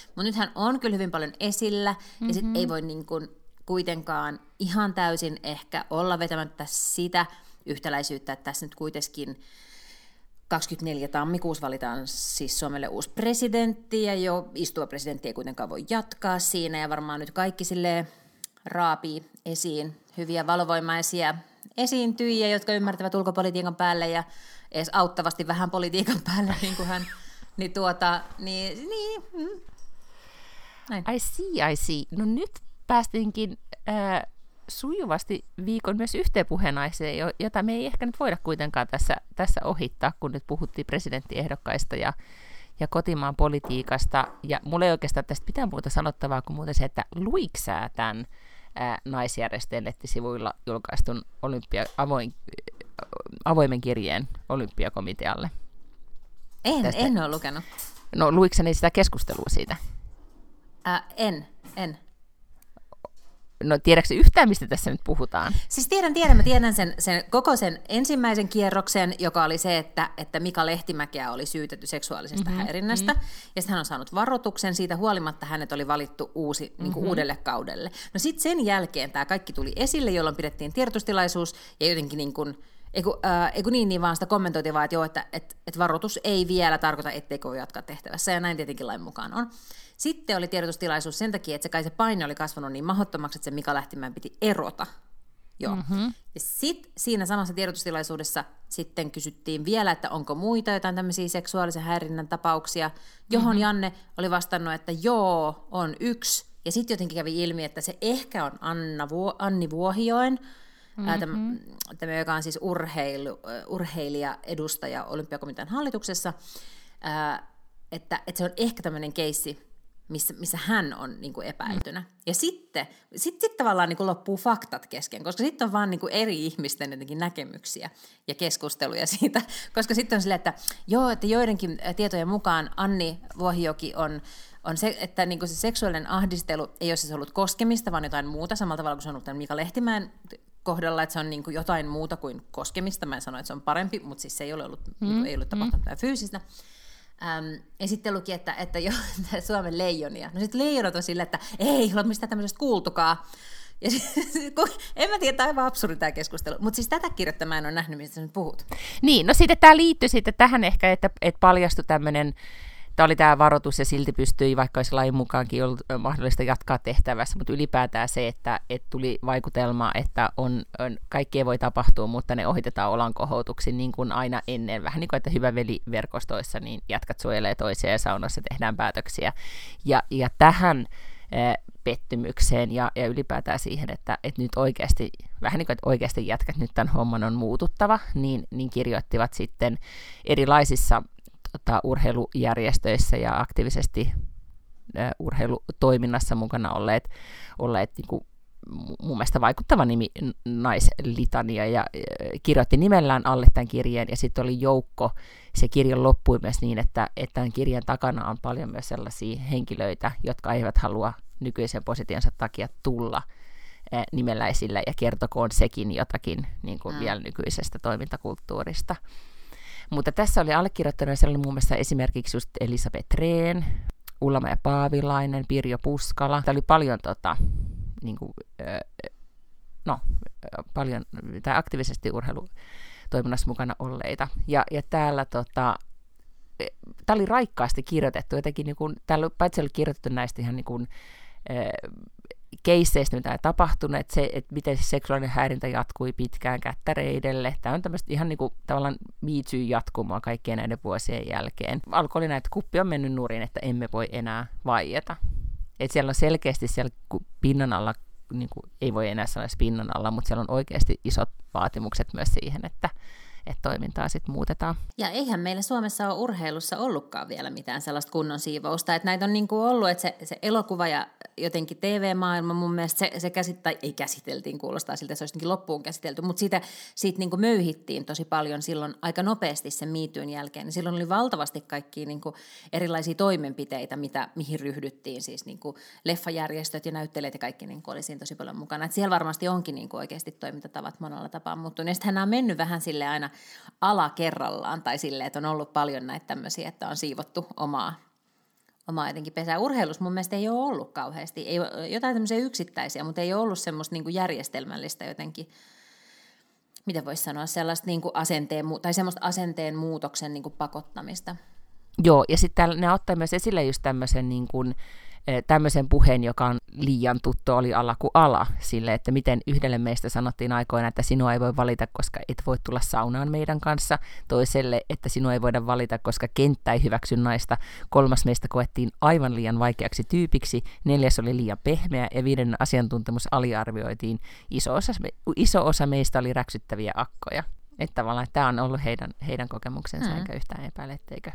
Mutta nyt hän on kyllä hyvin paljon esillä, mm-hmm. ja sitten ei voi niin kuin kuitenkaan ihan täysin ehkä olla vetämättä sitä yhtäläisyyttä, että tässä nyt kuitenkin 24. tammikuussa valitaan siis Suomelle uusi presidentti, ja jo istuva presidentti ei kuitenkaan voi jatkaa siinä, ja varmaan nyt kaikki sille raapii esiin hyviä valovoimaisia esiintyjiä, jotka ymmärtävät ulkopolitiikan päälle ja edes auttavasti vähän politiikan päälle, (laughs) niin kuin hän, niin tuota, niin, niin mm. Näin. I see, I see. No nyt päästinkin äh, sujuvasti viikon myös yhteen puheenaiseen, jota me ei ehkä nyt voida kuitenkaan tässä, tässä ohittaa, kun nyt puhuttiin presidenttiehdokkaista ja, ja kotimaan politiikasta. Ja mulla ei oikeastaan tästä pitää muuta sanottavaa kuin muuten se, että luiksää tämän ää, naisjärjestöjen nettisivuilla julkaistun olympia, avoin, avoimen kirjeen olympiakomitealle. En, Tästä. en ole lukenut. No luikseni sitä keskustelua siitä? Ää, en, en. No tiedätkö yhtään, mistä tässä nyt puhutaan? Siis tiedän, tiedän. Mä tiedän sen, sen koko sen ensimmäisen kierroksen, joka oli se, että, että Mika Lehtimäkeä oli syytetty seksuaalisesta mm-hmm, häirinnästä. Mm-hmm. Ja sitten hän on saanut varoituksen. Siitä huolimatta hänet oli valittu uusi, niin kuin mm-hmm. uudelle kaudelle. No sitten sen jälkeen tämä kaikki tuli esille, jolloin pidettiin tiedotustilaisuus ja jotenkin niin kuin, Eiku, äh, eiku niin, niin vaan sitä kommentoitiin vaan, että joo, että et, et varoitus ei vielä tarkoita, etteikö voi jatkaa tehtävässä, ja näin tietenkin lain mukaan on. Sitten oli tiedotustilaisuus sen takia, että se kai se paine oli kasvanut niin mahdottomaksi, että se Mika Lähtimään piti erota. Joo. Mm-hmm. Ja sitten siinä samassa tiedotustilaisuudessa sitten kysyttiin vielä, että onko muita jotain tämmöisiä seksuaalisen häirinnän tapauksia, johon mm-hmm. Janne oli vastannut, että joo, on yksi. Ja sitten jotenkin kävi ilmi, että se ehkä on Anna Vuo, Anni Vuohioen, mm-hmm. tämä, tämä, joka on siis urheilu, urheilija, edustaja Olympiakomitean hallituksessa, ää, että, että se on ehkä tämmöinen keissi, missä, missä hän on niin kuin epäiltynä. Mm. Ja sitten sit, sit tavallaan niin kuin loppuu faktat kesken, koska sitten on vaan niin kuin eri ihmisten jotenkin näkemyksiä ja keskusteluja (laughs) siitä. Koska sitten on silleen, että joo, että joidenkin tietojen mukaan Anni Vuohijoki on, on se, että niin kuin se seksuaalinen ahdistelu ei ole siis ollut koskemista, vaan jotain muuta, samalla tavalla kuin se on ollut Mika Lehtimäen kohdalla, että se on niin kuin jotain muuta kuin koskemista. Mä en sano, että se on parempi, mutta siis se ei ole ollut, mm. niin kuin, ei ollut tapahtunut mm. fyysistä. Äm, ja sitten luki, että, että jo, (laughs) Suomen leijonia. No sitten leijonat on sille, että ei ole mistään tämmöisestä kuultukaan. Ja (laughs) kun, en mä tiedä, tämä on aivan absurdi tämä keskustelu. Mutta siis tätä kirjoittaa mä en ole nähnyt, mistä sä nyt puhut. Niin, no sitten tämä liittyy sitten tähän ehkä, että, että paljastui tämmöinen Tämä oli tämä varoitus ja silti pystyi, vaikka olisi lain mukaankin ollut mahdollista jatkaa tehtävässä, mutta ylipäätään se, että, että tuli vaikutelma, että on, on, kaikkea voi tapahtua, mutta ne ohitetaan olankohoutuksin niin kuin aina ennen. Vähän niin kuin, että hyvä veli verkostoissa, niin jatkat suojelee toisia ja saunassa tehdään päätöksiä. Ja, ja tähän pettymykseen ja, ja ylipäätään siihen, että, että nyt oikeasti, vähän niin kuin, että oikeasti jätkät nyt tämän homman on muututtava, niin, niin kirjoittivat sitten erilaisissa tota, urheilujärjestöissä ja aktiivisesti äh, urheilutoiminnassa mukana olleet, olleet niin kuin, mun mielestä vaikuttava nimi Naislitania ja kirjoitti nimellään alle tämän kirjeen ja sitten oli joukko, se kirja loppui myös niin, että, että tämän kirjan takana on paljon myös sellaisia henkilöitä, jotka eivät halua nykyisen positionsa takia tulla nimellä esille ja kertokoon sekin jotakin niin kuin mm. vielä nykyisestä toimintakulttuurista. Mutta tässä oli allekirjoittanut sellainen muun muassa esimerkiksi just Elisabeth Rehn, ulla ja Paavilainen, Pirjo Puskala. Tämä oli paljon tota, niin kuin, no, paljon, tai aktiivisesti urheilutoiminnassa mukana olleita. Ja, ja täällä tota, tämä oli raikkaasti kirjoitettu, jotenkin niin kuin, täällä paitsi oli kirjoitettu näistä ihan niin kuin, keisseistä, mitä on tapahtunut, että, se, että miten se seksuaalinen häirintä jatkui pitkään kättäreidelle. Tämä on tämmöistä ihan niin kuin tavallaan miitsyy jatkumoa kaikkien näiden vuosien jälkeen. Alkoi oli näin, että kuppi on mennyt nurin, että emme voi enää vaieta. Että siellä on selkeästi siellä pinnan alla, niin kuin, ei voi enää sanoa pinnan alla, mutta siellä on oikeasti isot vaatimukset myös siihen, että että toimintaa sitten muutetaan. Ja eihän meillä Suomessa ole urheilussa ollutkaan vielä mitään sellaista kunnon siivousta, että näitä on niin kuin ollut, että se, se elokuva ja jotenkin TV-maailma mun mielestä se, se käsittää, ei käsiteltiin, kuulostaa siltä, se olisi loppuun käsitelty, mutta siitä, siitä niin kuin möyhittiin tosi paljon silloin aika nopeasti sen miityyn jälkeen. Silloin oli valtavasti kaikkia niin kuin erilaisia toimenpiteitä, mitä, mihin ryhdyttiin, siis niin kuin leffajärjestöt ja näyttelijät ja kaikki niin kuin oli siinä tosi paljon mukana. Et siellä varmasti onkin niin kuin oikeasti toimintatavat monella tapaa muuttuneet. Sitten hän on mennyt vähän sille aina alakerrallaan tai silleen, että on ollut paljon näitä tämmöisiä, että on siivottu omaa, omaa jotenkin pesää. Urheilussa mun mielestä ei ole ollut kauheasti, ei jotain tämmöisiä yksittäisiä, mutta ei ole ollut semmoista niin järjestelmällistä jotenkin, mitä voisi sanoa, sellaista niin asenteen, tai semmoista asenteen muutoksen niin pakottamista. Joo, ja sitten ne ottaa myös esille just tämmöisen niin kuin, tämmöisen puheen, joka on liian tuttu, oli ala kuin ala, sille, että miten yhdelle meistä sanottiin aikoina, että sinua ei voi valita, koska et voi tulla saunaan meidän kanssa, toiselle, että sinua ei voida valita, koska kenttä ei hyväksy naista, kolmas meistä koettiin aivan liian vaikeaksi tyypiksi, neljäs oli liian pehmeä ja viiden asiantuntemus aliarvioitiin, iso osa, iso osa meistä oli räksyttäviä akkoja. Että tavallaan tämä on ollut heidän, heidän kokemuksensa, mm. enkä yhtään epäile, etteikö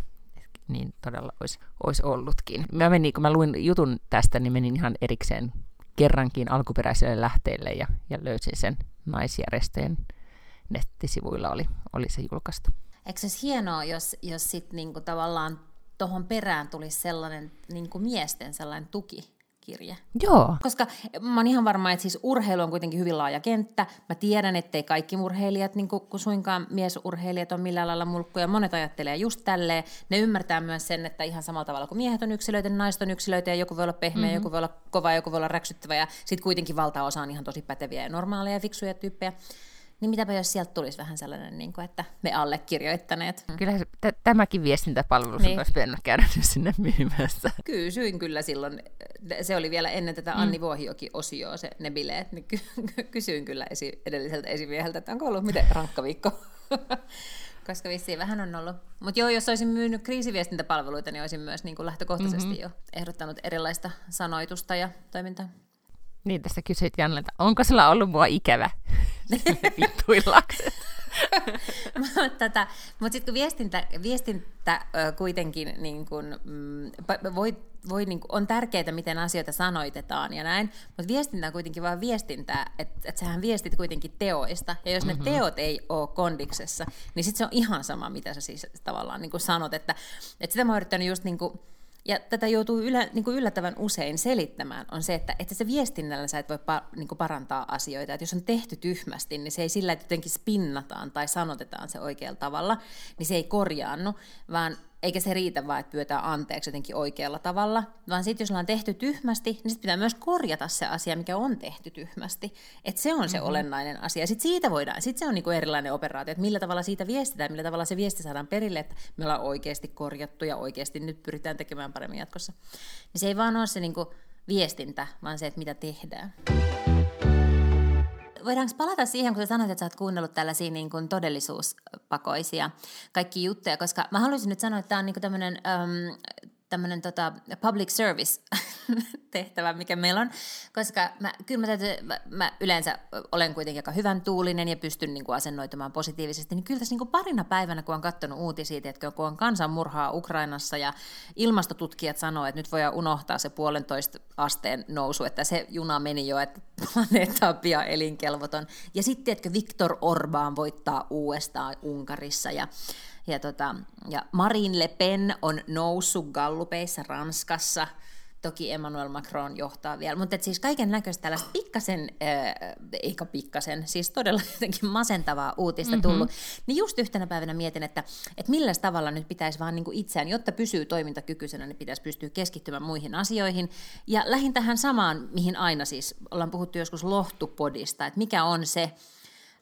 niin todella olisi, olisi ollutkin. Mä menin, kun mä luin jutun tästä, niin menin ihan erikseen kerrankin alkuperäiselle lähteelle ja, ja löysin sen naisjärjestöjen nettisivuilla oli, oli se julkaistu. Eikö se hienoa, jos, jos sitten niinku tavallaan tuohon perään tulisi sellainen niinku miesten sellainen tuki, kirje. Joo. Koska mä oon ihan varma, että siis urheilu on kuitenkin hyvin laaja kenttä. Mä tiedän, ettei kaikki urheilijat, niin kuin suinkaan miesurheilijat on millään lailla mulkkuja. Monet ajattelee just tälleen. Ne ymmärtää myös sen, että ihan samalla tavalla kuin miehet on yksilöitä, niin naiset on yksilöitä ja joku voi olla pehmeä, mm-hmm. joku voi olla kova, joku voi olla räksyttävä ja sitten kuitenkin valtaosa on ihan tosi päteviä ja normaaleja ja fiksuja tyyppejä Niin mitäpä jos sieltä tulisi vähän sellainen, niin kuin, että me allekirjoittaneet. Kyllä se, t- tämäkin viestintäpalvelu niin. olisi pitänyt käydä sinne myymässä. Kysyin kyllä silloin, se oli vielä ennen tätä mm. Anni Vuohijoki-osioa, se ne bileet, niin ky- (laughs) kysyin kyllä esi- edelliseltä esimieheltä, että onko ollut miten rankka viikko. (laughs) koska vissiin vähän on ollut. Mutta joo, jos olisin myynyt kriisiviestintäpalveluita, niin olisin myös niin kuin lähtökohtaisesti mm-hmm. jo ehdottanut erilaista sanoitusta ja toimintaa. Niin, tässä kysyit Jannelta, onko sulla ollut mua ikävä (laughs) vittuillakset? Tätä, mutta sitten kun viestintä, viestintä kuitenkin niin kun, mm, voi, voi, niin kun, on tärkeää, miten asioita sanoitetaan ja näin, mutta viestintä on kuitenkin vain viestintää, että et sähän viestit kuitenkin teoista, ja jos mm-hmm. ne teot ei ole kondiksessa, niin sitten se on ihan sama, mitä sä siis tavallaan niin sanot, että, että sitä mä oon yrittänyt just niin kuin, ja tätä joutuu ylä, niin kuin yllättävän usein selittämään, on se, että, että se viestinnällä sä et voi pa, niin kuin parantaa asioita. Että jos on tehty tyhmästi, niin se ei sillä, että jotenkin spinnataan tai sanotetaan se oikealla tavalla, niin se ei korjaannu, vaan eikä se riitä vaan, että pyytää anteeksi jotenkin oikealla tavalla, vaan sitten jos ollaan tehty tyhmästi, niin sitten pitää myös korjata se asia, mikä on tehty tyhmästi. Että se on se mm-hmm. olennainen asia. Sitten siitä voidaan, sitten se on niinku erilainen operaatio, että millä tavalla siitä viestitään, millä tavalla se viesti saadaan perille, että me ollaan oikeasti korjattu ja oikeasti nyt pyritään tekemään paremmin jatkossa. Niin se ei vaan ole se niinku viestintä, vaan se, että mitä tehdään voidaanko palata siihen, kun sä sanoit, että sä oot kuunnellut tällaisia niin kuin todellisuuspakoisia kaikki juttuja, koska mä haluaisin nyt sanoa, että tämä on niin tämmöinen tämmöinen tota public service (laughs) tehtävä, mikä meillä on, koska mä, kyllä mä, täytyy, mä, mä yleensä olen kuitenkin aika hyvän tuulinen ja pystyn niin kuin asennoitumaan positiivisesti, niin kyllä tässä niin kuin parina päivänä, kun on katsonut uutisia, että kun on kansanmurhaa Ukrainassa ja ilmastotutkijat sanoo, että nyt voidaan unohtaa se puolentoista asteen nousu, että se juna meni jo, että (laughs) planeetta on pian elinkelvoton. Ja sitten, että Viktor Orbán voittaa uudestaan Unkarissa ja ja, tota, ja Marine Le Pen on noussut gallupeissa Ranskassa, toki Emmanuel Macron johtaa vielä, mutta siis kaiken näköistä tällaista pikkasen, äh, eikä pikkasen, siis todella (laughs) jotenkin masentavaa uutista mm-hmm. tullut, niin just yhtenä päivänä mietin, että, että millä tavalla nyt pitäisi vaan niin kuin itseään, jotta pysyy toimintakykyisenä, niin pitäisi pystyä keskittymään muihin asioihin. Ja lähin tähän samaan, mihin aina siis ollaan puhuttu joskus lohtupodista, että mikä on se,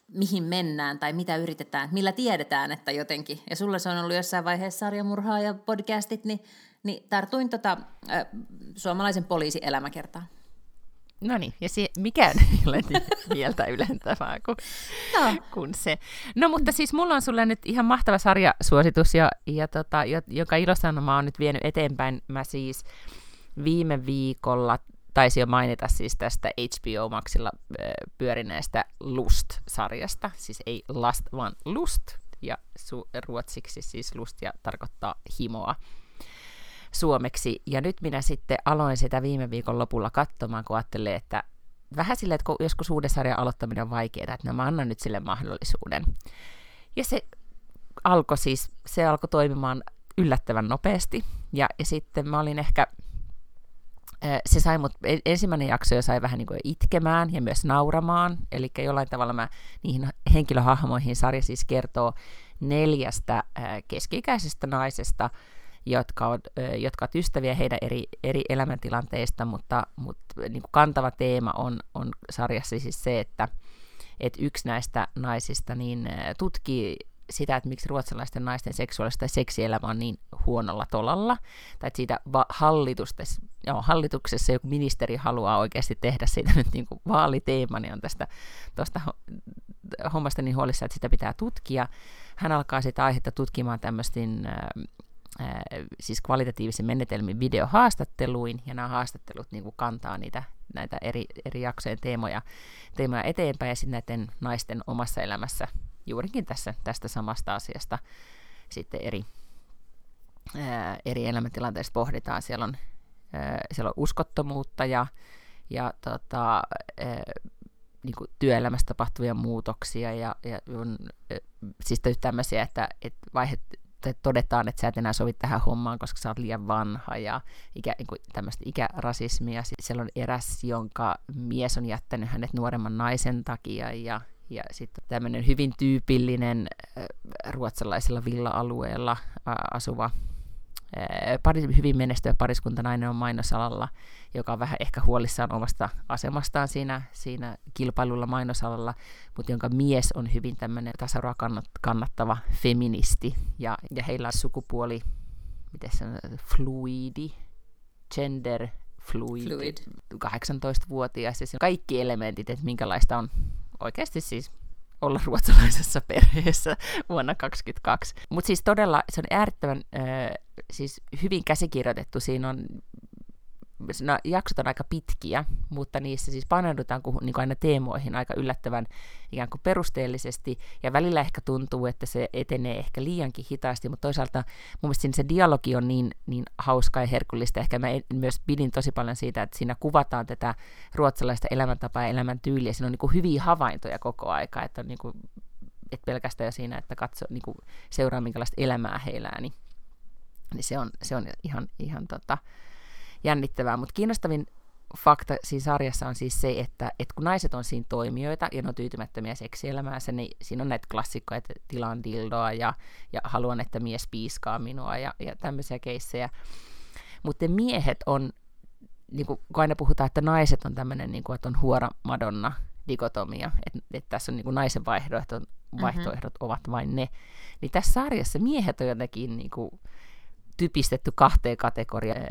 mihin mennään tai mitä yritetään, millä tiedetään, että jotenkin. Ja sulle se on ollut jossain vaiheessa sarjamurhaa ja podcastit, niin, niin tartuin tota, äh, suomalaisen poliisielämäkertaan. No niin, ja se, mikään (laughs) ei ole mieltä ylentävää kuin, no. kuin se. No mutta siis mulla on sulle nyt ihan mahtava sarjasuositus, ja, ja tota, joka ilosanomaa on nyt vienyt eteenpäin. Mä siis viime viikolla taisi jo mainita siis tästä HBO Maxilla pyörineestä Lust-sarjasta, siis ei Last, vaan Lust, ja su- ruotsiksi siis Lust ja tarkoittaa himoa suomeksi. Ja nyt minä sitten aloin sitä viime viikon lopulla katsomaan, kun ajattelin, että vähän silleen, että kun joskus uuden sarjan aloittaminen on vaikeaa, että no mä annan nyt sille mahdollisuuden. Ja se alkoi siis, se alkoi toimimaan yllättävän nopeasti. Ja, ja sitten mä olin ehkä se sai mut, ensimmäinen jakso jo sai vähän niin kuin itkemään ja myös nauramaan, eli jollain tavalla mä niihin henkilöhahmoihin sarja siis kertoo neljästä keski-ikäisestä naisesta, jotka, on, jotka ovat ystäviä heidän eri, eri elämäntilanteista, mutta, mutta niin kuin kantava teema on, on sarjassa siis se, että, että yksi näistä naisista niin tutkii sitä, että miksi ruotsalaisten naisten seksuaalista ja seksielämä on niin huonolla tolalla, tai että siitä va- hallituksessa, joo, hallituksessa joku ministeri haluaa oikeasti tehdä siitä nyt niin kuin vaaliteema, niin on tästä tuosta hommasta niin huolissa, että sitä pitää tutkia. Hän alkaa sitä aihetta tutkimaan tämmöisten siis kvalitatiivisen menetelmin videohaastatteluin, ja nämä haastattelut niin kuin kantaa niitä, näitä eri, eri jaksojen teemoja, teemoja eteenpäin, ja sitten näiden naisten omassa elämässä juurikin tässä, tästä samasta asiasta sitten eri, ää, eri elämäntilanteista pohditaan. Siellä on, ää, siellä on uskottomuutta ja, ja tota, ää, niin kuin työelämässä tapahtuvia muutoksia ja, ja on ää, siis tämmöisiä, että, että vaihet, todetaan, että sä et enää sovi tähän hommaan, koska sä oot liian vanha ja ikä, niin tämmöistä ikärasismia. Sitten siellä on eräs, jonka mies on jättänyt hänet nuoremman naisen takia ja, ja sitten tämmöinen hyvin tyypillinen äh, ruotsalaisella villa-alueella äh, asuva pari, hyvin menestyvä pariskuntanainen on mainosalalla, joka on vähän ehkä huolissaan omasta asemastaan siinä, siinä kilpailulla mainosalalla, mutta jonka mies on hyvin tämmöinen tasa kannattava feministi, ja, ja heillä on sukupuoli, miten se on, fluidi, gender fluid, fluid. 18-vuotias, ja kaikki elementit, että minkälaista on oikeasti siis olla ruotsalaisessa perheessä vuonna 2022. Mutta siis todella se on äärettömän äh, siis hyvin käsikirjoitettu. Siinä on no, jaksot on aika pitkiä, mutta niissä siis paneudutaan niin kuin aina teemoihin aika yllättävän ikään kuin perusteellisesti, ja välillä ehkä tuntuu, että se etenee ehkä liiankin hitaasti, mutta toisaalta mun mielestä se dialogi on niin, niin hauska ja herkullista. Ehkä mä myös pidin tosi paljon siitä, että siinä kuvataan tätä ruotsalaista elämäntapaa ja elämäntyyliä. Siinä on niin kuin hyviä havaintoja koko aika, että on niin kuin, et pelkästään siinä, että katso, niin kuin seuraa minkälaista elämää he elää, niin, niin se, on, se on ihan, ihan tota, jännittävää, mutta kiinnostavin fakta siinä sarjassa on siis se, että, että kun naiset on siinä toimijoita ja ne on tyytymättömiä seksielämäänsä, niin siinä on näitä klassikkoja, että tilaan dildoa ja, ja haluan, että mies piiskaa minua ja, ja tämmöisiä keissejä. Mutta miehet on, niin kuin, kun aina puhutaan, että naiset on tämmöinen, niin kuin, että on huora madonna dikotomia, että, että tässä on niin kuin naisen vaihtoehdot, vaihtoehdot mm-hmm. ovat vain ne, niin tässä sarjassa miehet on jotenkin niin kuin, typistetty kahteen kategoriaan.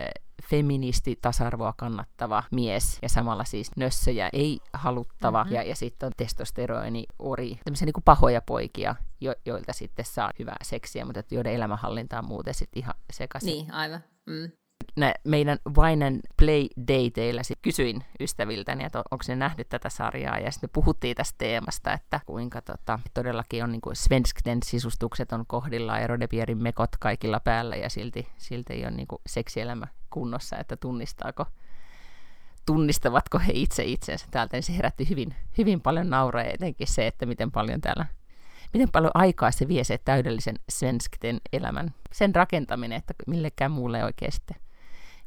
Feministi, tasa-arvoa kannattava mies ja samalla siis nössöjä ei haluttava mm-hmm. ja, ja sitten on testosteroni, ori, tämmöisiä niin kuin pahoja poikia, jo, joilta sitten saa hyvää seksiä, mutta joiden elämänhallinta on muuten sitten ihan sekaisin. Niin, aivan. Mm nä, meidän Wine and Play Dateilla kysyin ystäviltäni, että onko ne nähnyt tätä sarjaa, ja sitten puhuttiin tästä teemasta, että kuinka tota, todellakin on niin kuin Svenskten sisustukset on kohdillaan ja Rodebierin mekot kaikilla päällä, ja silti, silti ei ole niin kuin seksielämä kunnossa, että tunnistaako tunnistavatko he itse itsensä täältä, niin se herätti hyvin, hyvin paljon nauraa, etenkin se, että miten paljon täällä miten paljon aikaa se vie se täydellisen svenskten elämän, sen rakentaminen, että millekään muulle ei oikein sitten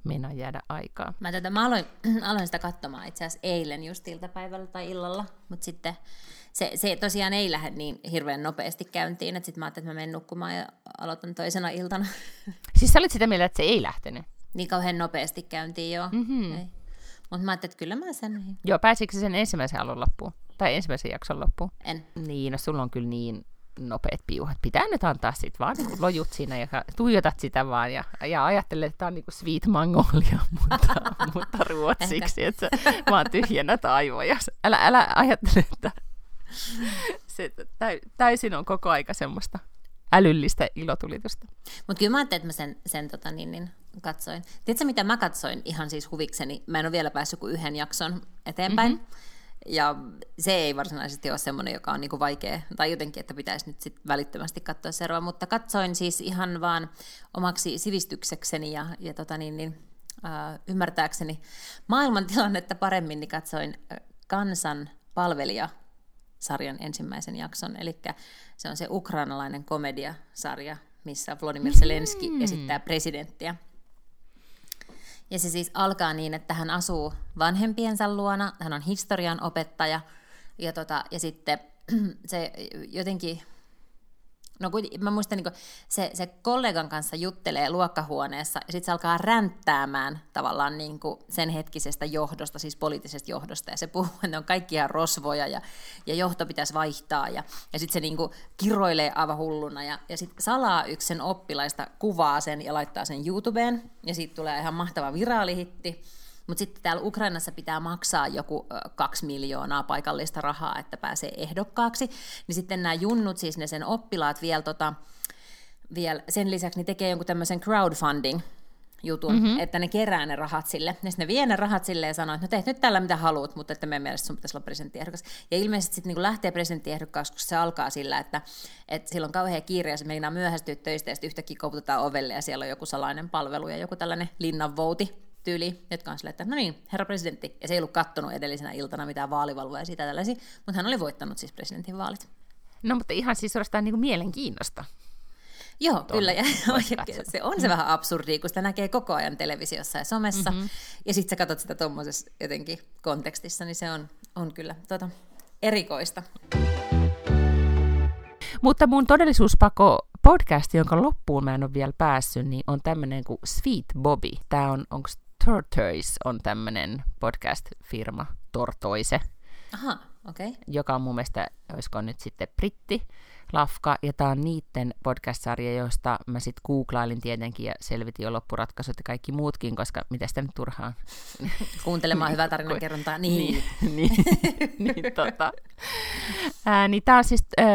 meinaa jäädä aikaa. Mä, tätä, mä aloin, (clears throat) aloin sitä katsomaan itse asiassa eilen just iltapäivällä tai illalla, mutta sitten se, se tosiaan ei lähde niin hirveän nopeasti käyntiin, että sitten mä ajattelin, että mä menen nukkumaan ja aloitan toisena iltana. (laughs) Siis sä olit sitä mieltä, että se ei lähtenyt? Niin kauhean nopeasti käyntiin, joo. Mm-hmm. Mutta mä ajattelin, että kyllä mä sen... Joo, pääsikö sen ensimmäisen alun loppuun? Tai ensimmäisen jakson loppuun? En. Niin, no sulla on kyllä niin nopeat piuhat. Pitää nyt antaa sit vaan niin lojut siinä ja tuijotat sitä vaan ja, ja ajattelet, että tämä on niin kuin sweet magnolia, (laughs) mutta, mutta ruotsiksi, että sä vaan tyhjennät aivoja. Älä, älä ajattele, että se täysin on koko aika semmoista älyllistä ilotulitusta. Mutta kyllä mä ajattelin, että mä sen, sen tota, niin, niin, katsoin. Tiedätkö, mitä mä katsoin ihan siis huvikseni? Mä en ole vielä päässyt kuin yhden jakson eteenpäin. Mm-hmm. Ja se ei varsinaisesti ole semmoinen, joka on niinku vaikea, tai jotenkin, että pitäisi nyt sit välittömästi katsoa seuraava, mutta katsoin siis ihan vaan omaksi sivistyksekseni ja, ja tota niin, niin, äh, ymmärtääkseni maailmantilannetta paremmin, niin katsoin Kansan palvelija sarjan ensimmäisen jakson, eli se on se ukrainalainen komediasarja, missä Vladimir Zelenski mm. esittää presidenttiä. Ja se siis alkaa niin, että hän asuu vanhempiensa luona, hän on historian opettaja, ja, tota, ja sitten (clears throat) se jotenkin No kun, mä muistan, niin se, se kollegan kanssa juttelee luokkahuoneessa ja sitten se alkaa ränttäämään tavallaan niin sen hetkisestä johdosta, siis poliittisesta johdosta. Ja se puhuu, että ne on kaikki ihan rosvoja ja, ja johto pitäisi vaihtaa. Ja, ja sitten se niin kiroilee aivan hulluna. Ja, ja sitten salaa yksi sen oppilaista kuvaa sen ja laittaa sen YouTubeen. Ja siitä tulee ihan mahtava viraalihitti. Mutta sitten täällä Ukrainassa pitää maksaa joku kaksi miljoonaa paikallista rahaa, että pääsee ehdokkaaksi. Niin sitten nämä junnut, siis ne sen oppilaat vielä, tota, vielä sen lisäksi niin tekee jonkun tämmöisen crowdfunding, jutun, mm-hmm. että ne kerää ne rahat sille. Ja sitten ne vie ne rahat sille ja sanoo, että no teet nyt tällä mitä haluat, mutta että meidän mielestä sun pitäisi olla presidenttiehdokas. Ja ilmeisesti sitten niin lähtee presidenttiehdokkaaksi, kun se alkaa sillä, että, että sillä on kauhean kiire ja se meinaa myöhästyä töistä ja sitten yhtäkkiä koputetaan ovelle ja siellä on joku salainen palvelu ja joku tällainen linnanvouti tyyli, jotka on silleen, että no niin, herra presidentti, ja se ei ollut kattonut edellisenä iltana mitään vaalivalvoja siitä tällaisia, mutta hän oli voittanut siis presidentin vaalit. No mutta ihan siis suorastaan niin kuin mielenkiinnosta. Joo, Tuon kyllä. Ja se on se vähän absurdia, kun sitä näkee koko ajan televisiossa ja somessa, mm-hmm. ja sitten sä katsot sitä tuommoisessa jotenkin kontekstissa, niin se on, on kyllä tota, erikoista. Mutta mun todellisuuspako podcast, jonka loppuun mä en ole vielä päässyt, niin on tämmöinen kuin Sweet Bobby. Tämä on, onko Tortoise on tämmöinen podcast-firma, Tortoise. Aha, okei. Okay. Joka on mun mielestä, olisiko nyt sitten britti, Lafka, ja tämä on niiden podcast-sarja, josta mä sitten googlailin tietenkin ja selvitin jo loppuratkaisut ja kaikki muutkin, koska mitä sitä nyt turhaan. (laughs) Kuuntelemaan hyvää tarinankerrontaa, niin. (laughs) niin, niin, niin, tota. Ää, niin tämä on siis äh,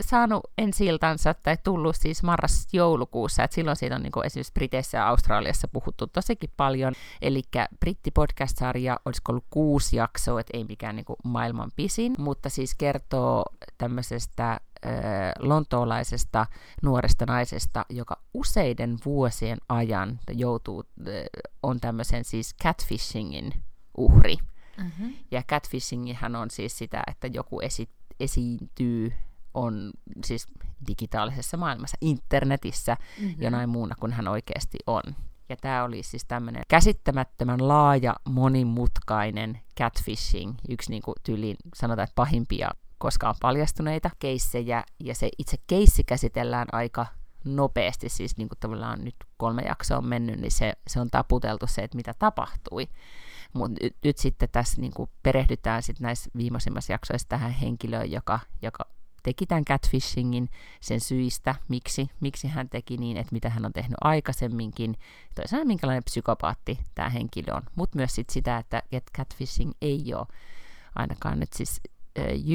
saanut ensi-iltansa, tai tullut siis marras-joulukuussa, että silloin siitä on niin kuin esimerkiksi Briteissä ja Australiassa puhuttu tosikin paljon, eli britti podcast-sarja, olisiko ollut kuusi jaksoa, että ei mikään niin kuin maailman pisin, mutta siis kertoo tämmöisestä lontoolaisesta nuoresta naisesta, joka useiden vuosien ajan joutuu, on tämmöisen siis catfishingin uhri. Mm-hmm. Ja catfishingihän on siis sitä, että joku esi- esiintyy on siis digitaalisessa maailmassa, internetissä, mm-hmm. jonain muuna kuin hän oikeasti on. Ja tämä oli siis tämmöinen käsittämättömän laaja, monimutkainen catfishing, yksi niin kuin tyyliin sanotaan, että pahimpia koskaan paljastuneita keissejä, ja se itse keissi käsitellään aika nopeasti, siis niin kuin tavallaan nyt kolme jaksoa on mennyt, niin se, se on taputeltu se, että mitä tapahtui. Mutta nyt, nyt sitten tässä niin kuin perehdytään sitten näissä viimeisimmassa jaksoissa tähän henkilöön, joka, joka teki tämän catfishingin sen syistä, miksi, miksi hän teki niin, että mitä hän on tehnyt aikaisemminkin, toisaalta minkälainen psykopaatti tämä henkilö on, mutta myös sit sitä, että catfishing ei ole ainakaan nyt siis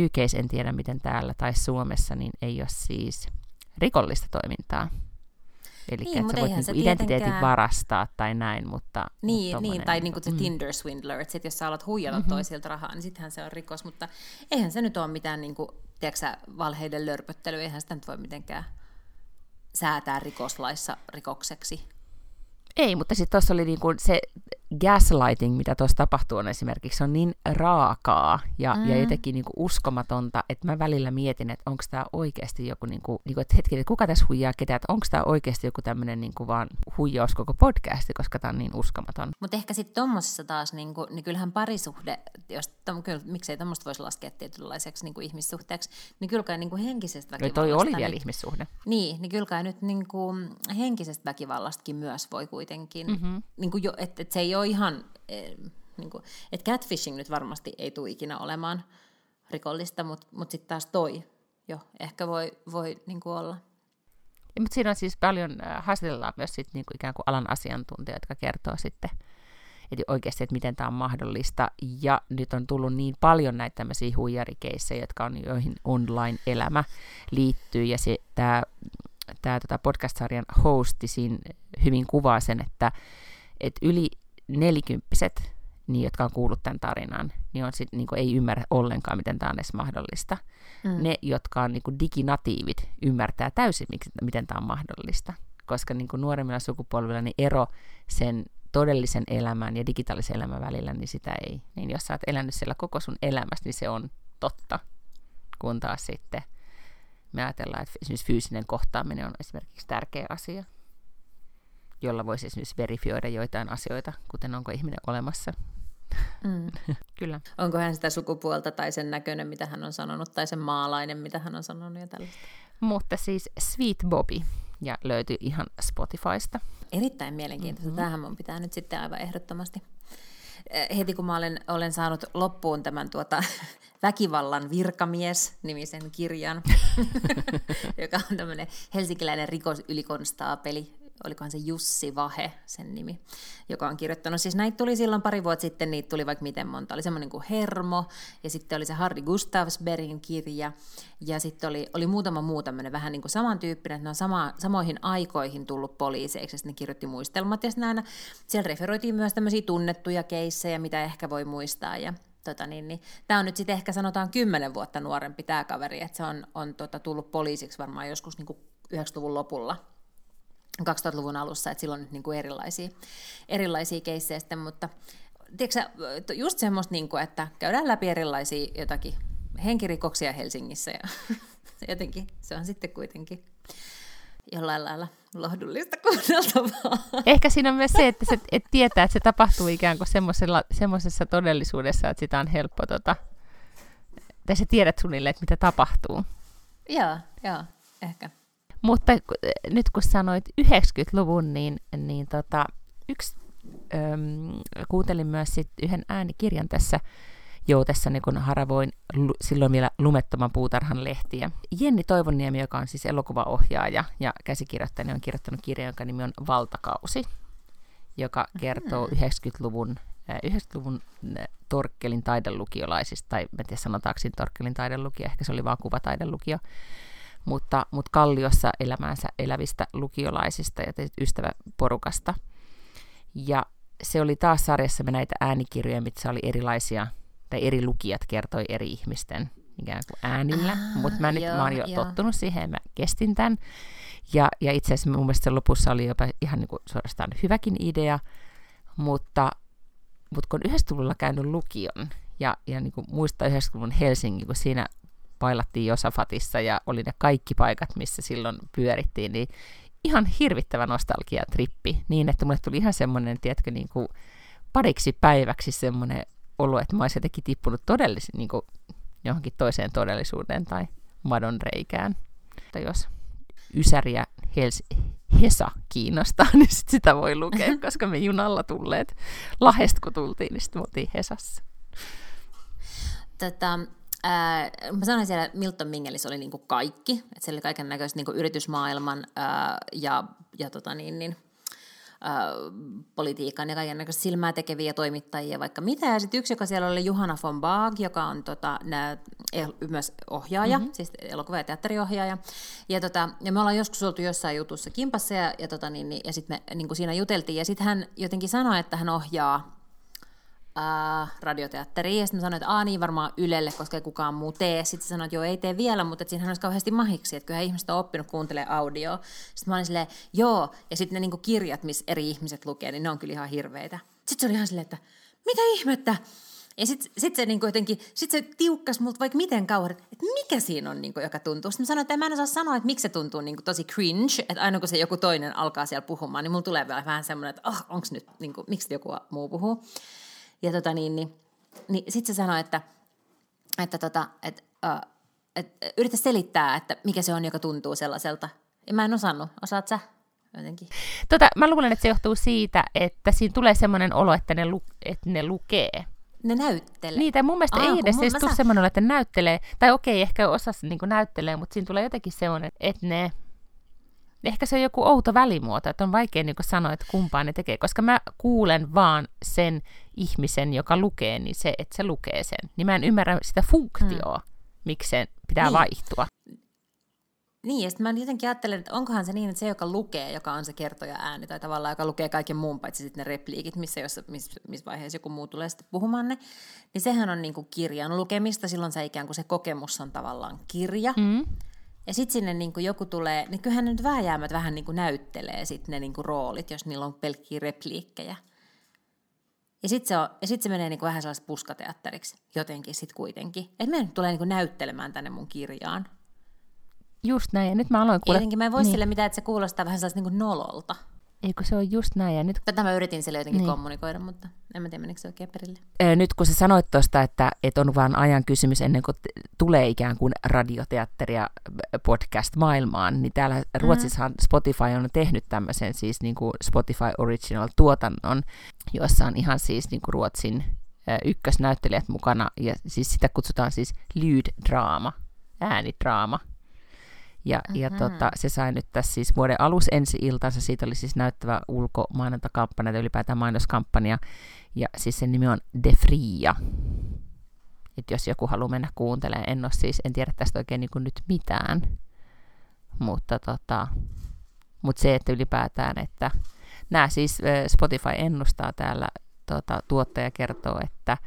UKs, en tiedä miten täällä, tai Suomessa, niin ei ole siis rikollista toimintaa. Eli niin, että sä voit niinku identiteetin tietenkään... varastaa tai näin, mutta... Niin, mutta niin tai niinku se mm. Tinder swindler, että sit jos sä alat huijata mm-hmm. toisilta rahaa, niin sittenhän se on rikos, mutta eihän se nyt ole mitään niinku, tiedätkö, valheiden lörpöttelyä, eihän sitä nyt voi mitenkään säätää rikoslaissa rikokseksi. Ei, mutta sitten tuossa oli niinku se gaslighting, mitä tuossa tapahtuu, on esimerkiksi on niin raakaa ja, mm. ja jotenkin niinku uskomatonta, että mä välillä mietin, että onko tämä oikeasti joku, niinku, niinku, että hetki, että kuka tässä huijaa ketä, että onko tämä oikeasti joku tämmöinen niinku vaan huijaus koko podcasti, koska tämä on niin uskomaton. Mutta ehkä sitten tuommoisessa taas, niinku, niin kyllähän parisuhde, jos, tom, kyllä, miksei tuommoista voisi laskea tietynlaiseksi niinku ihmissuhteeksi, niin kyllä kai niinku henkisestä väkivallasta... No toi oli vielä niin, ihmissuhde. Niin, niin kyllä kai nyt niinku, henkisestä väkivallastakin myös voi kuitenkin, mm-hmm. niinku jo, että et se ei ole ihan, eh, niin kuin, että catfishing nyt varmasti ei tule ikinä olemaan rikollista, mutta mut sitten taas toi jo ehkä voi, voi niin kuin olla. Ja, mutta siinä on siis paljon, äh, haastatellaan myös sit, niin kuin ikään kuin alan asiantuntijoita, jotka kertoo sitten, että oikeasti, että miten tämä on mahdollista. Ja nyt on tullut niin paljon näitä tämmöisiä huijarikeissejä, jotka on, joihin online-elämä liittyy. Ja tämä, tämä tota podcast-sarjan hosti siinä hyvin kuvaa sen, että, että yli nelikymppiset, niin, jotka on kuullut tämän tarinan, niin, on sit, niin kuin, ei ymmärrä ollenkaan, miten tämä on edes mahdollista. Mm. Ne, jotka on niin kuin, diginatiivit, ymmärtää täysin, miksi, miten tämä on mahdollista. Koska niin kuin, nuoremmilla sukupolvilla niin ero sen todellisen elämän ja digitaalisen elämän välillä, niin sitä ei. Niin jos sä oot elänyt siellä koko sun elämässä, niin se on totta. Kun taas sitten me ajatellaan, että esimerkiksi fyysinen kohtaaminen on esimerkiksi tärkeä asia jolla voisi esimerkiksi verifioida joitain asioita, kuten onko ihminen olemassa. Mm. (laughs) Kyllä. Onko hän sitä sukupuolta tai sen näköinen, mitä hän on sanonut, tai sen maalainen, mitä hän on sanonut ja tällaista. Mutta siis Sweet Bobby, ja löytyy ihan Spotifysta. Erittäin mielenkiintoista. Mm-hmm. Tähän mun pitää nyt sitten aivan ehdottomasti. Eh, heti kun mä olen, olen saanut loppuun tämän tuota, (laughs) Väkivallan virkamies-nimisen kirjan, (laughs) joka on tämmöinen helsinkiläinen rikosylikonstaapeli, olikohan se Jussi Vahe sen nimi, joka on kirjoittanut. Siis näitä tuli silloin pari vuotta sitten, niitä tuli vaikka miten monta. Oli semmoinen kuin Hermo, ja sitten oli se Harry Gustavsbergin kirja, ja sitten oli, oli muutama muu tämmöinen vähän niin kuin samantyyppinen, että ne on sama, samoihin aikoihin tullut poliiseiksi, ja ne kirjoitti muistelmat, ja aina siellä referoitiin myös tämmöisiä tunnettuja keissejä, mitä ehkä voi muistaa, ja tota niin, niin, tämä on nyt sitten ehkä sanotaan kymmenen vuotta nuorempi tämä kaveri, että se on, on tota, tullut poliisiksi varmaan joskus niin kuin 90-luvun lopulla 2000-luvun alussa, että silloin nyt niin kuin erilaisia, erilaisia keissejä sitten, mutta tiedätkö, just semmoista, niin kuin, että käydään läpi erilaisia jotakin henkirikoksia Helsingissä ja (laughs) jotenkin se on sitten kuitenkin jollain lailla lohdullista kuunneltavaa. Ehkä siinä on myös se, että, se, että tietää, että se tapahtuu ikään kuin semmoisessa todellisuudessa, että sitä on helppo, tota, tai sä tiedät suunnilleen, että mitä tapahtuu. Joo, joo, ehkä. Mutta nyt kun sanoit 90-luvun, niin, niin tota, yksi, äm, kuuntelin myös sit yhden äänikirjan tässä joutessani, kun haravoin lu, silloin vielä lumettoman puutarhan lehtiä. Jenni Toivonniemi, joka on siis elokuvaohjaaja ja käsikirjoittaja, on kirjoittanut kirjan, jonka nimi on Valtakausi, joka kertoo 90-luvun 90-luvun Torkkelin taidelukiolaisista, tai en tiedä sanotaanko Torkkelin taidelukio, ehkä se oli vaan kuvataidelukio, mutta, mutta Kalliossa elämäänsä elävistä lukiolaisista ja ystäväporukasta. Ja se oli taas sarjassamme näitä äänikirjoja, missä oli erilaisia, tai eri lukijat kertoi eri ihmisten ikään kuin äänillä, ah, mutta mä, nyt, joo, mä oon jo joo. tottunut siihen, mä kestin tämän. Ja, ja itse asiassa mun mielestä lopussa oli jopa ihan niin kuin suorastaan hyväkin idea, mutta, mutta kun 90-luvulla käynyt lukion, ja, ja niin kuin muistaa 90-luvun Helsingin, kun siinä pailattiin Josafatissa ja oli ne kaikki paikat, missä silloin pyörittiin, niin ihan hirvittävä nostalgiatrippi, niin että mulle tuli ihan semmoinen, tiedätkö, niin kuin pariksi päiväksi semmoinen olo, että mä olisin jotenkin tippunut todellis, niin kuin johonkin toiseen todellisuuteen tai madon reikään. Tai jos Ysäriä Hels- Hesa kiinnostaa, (laughs) niin sit sitä voi lukea, (laughs) koska me junalla tulleet Lahesta kun tultiin, niin sitten me oltiin Hesassa. Tätä, ää, mä sanoin siellä, että Milton Mingelis oli niinku kaikki, että siellä oli kaiken näköistä niinku yritysmaailman ää, ja, ja tota niin, niin, politiikan ja kaikenlaista silmää tekeviä toimittajia, vaikka mitä. Ja sitten yksi, joka siellä oli Juhana von Baag, joka on tota, nää, myös ohjaaja, mm-hmm. siis elokuva- ja teatteriohjaaja. Ja, tota, ja me ollaan joskus oltu jossain jutussa kimpassa ja, ja, tota, niin, niin, ja sitten me niin siinä juteltiin. Ja sitten hän jotenkin sanoi, että hän ohjaa äh, radioteatteriin. Ja sitten mä sanoin, että Aa, niin varmaan Ylelle, koska ei kukaan muu tee. Sitten sanoin, että joo, ei tee vielä, mutta siinähän olisi kauheasti mahiksi, että kyllä ihmiset on oppinut kuuntelemaan audio. Sitten mä olin silleen, joo, ja sitten ne niinku kirjat, missä eri ihmiset lukee, niin ne on kyllä ihan hirveitä. Sitten se oli ihan silleen, että mitä ihmettä? Ja sitten sit se niinku jotenkin, sit se tiukkas multa vaikka miten kauan, että mikä siinä on, niinku, joka tuntuu. Sitten mä sanoin, että mä en osaa sanoa, että miksi se tuntuu niinku, tosi cringe, että aina kun se joku toinen alkaa siellä puhumaan, niin mulla tulee vielä vähän semmoinen, että oh, onks nyt, niinku, miksi joku muu puhuu. Ja tota niin, niin, niin sitten se sanoi, että, että, tota, että, uh, että yritä selittää, että mikä se on, joka tuntuu sellaiselta. Ja mä en osannut. Osaat sä? Jotenkin. Tota, mä luulen, että se johtuu siitä, että siinä tulee semmoinen olo, että ne, lu- että ne lukee. Ne näyttelee. Niitä mun mielestä Aa, ei edes, edes tule semmoinen, että ne näyttelee, tai okei, ehkä osassa niin näyttelee, mutta siinä tulee jotenkin semmoinen, että ne ehkä se on joku outo välimuoto, että on vaikea niin sanoa, että kumpaan ne tekee, koska mä kuulen vaan sen ihmisen, joka lukee, niin se, että se lukee sen. Niin mä en ymmärrä sitä funktioa, hmm. miksi sen pitää niin. vaihtua. Niin, ja sitten mä jotenkin ajattelen, että onkohan se niin, että se, joka lukee, joka on se kertoja ääni, tai tavallaan joka lukee kaiken muun, paitsi sitten ne repliikit, missä, jossa, missä, missä vaiheessa joku muu tulee sitten puhumaan ne, niin sehän on niin kuin kirjan lukemista, silloin se ikään kuin se kokemus on tavallaan kirja. Mm. Ja sitten sinne niin kuin joku tulee, niin kyllähän ne nyt vääjäämät vähän niin kuin näyttelee sit ne niin kuin roolit, jos niillä on pelkkiä repliikkejä. Ja sitten se, sit se menee niin kuin vähän sellaista puskateatteriksi jotenkin sitten kuitenkin. Että me nyt tulee niin kuin näyttelemään tänne mun kirjaan. Just näin, ja nyt mä aloin kuulla... Jotenkin mä en voi niin. sille mitään, että se kuulostaa vähän sellaista niin kuin nololta. Eikö se ole just näin? Ja nyt... Tätä mä yritin sille jotenkin niin. kommunikoida, mutta en mä tiedä, menikö se oikein perille. Nyt kun sä sanoit tuosta, että, että on vain ajan kysymys ennen kuin tulee ikään kuin radioteatteria podcast maailmaan, niin täällä mm-hmm. Ruotsissahan Spotify on tehnyt tämmöisen siis niin kuin Spotify Original-tuotannon, jossa on ihan siis niin kuin Ruotsin ykkösnäyttelijät mukana, ja siis sitä kutsutaan siis lyd-draama, äänidraama. Ja, mm-hmm. ja tota, se sai nyt tässä siis vuoden alus ensi iltansa, siitä oli siis näyttävä ulkomainontakampanja tai ylipäätään mainoskampanja, ja siis sen nimi on De Fria. Et jos joku haluaa mennä kuuntelemaan, en ole siis, en tiedä tästä oikein niin nyt mitään, mutta tota, mutta se, että ylipäätään, että nämä siis Spotify ennustaa täällä, tota, tuottaja kertoo, että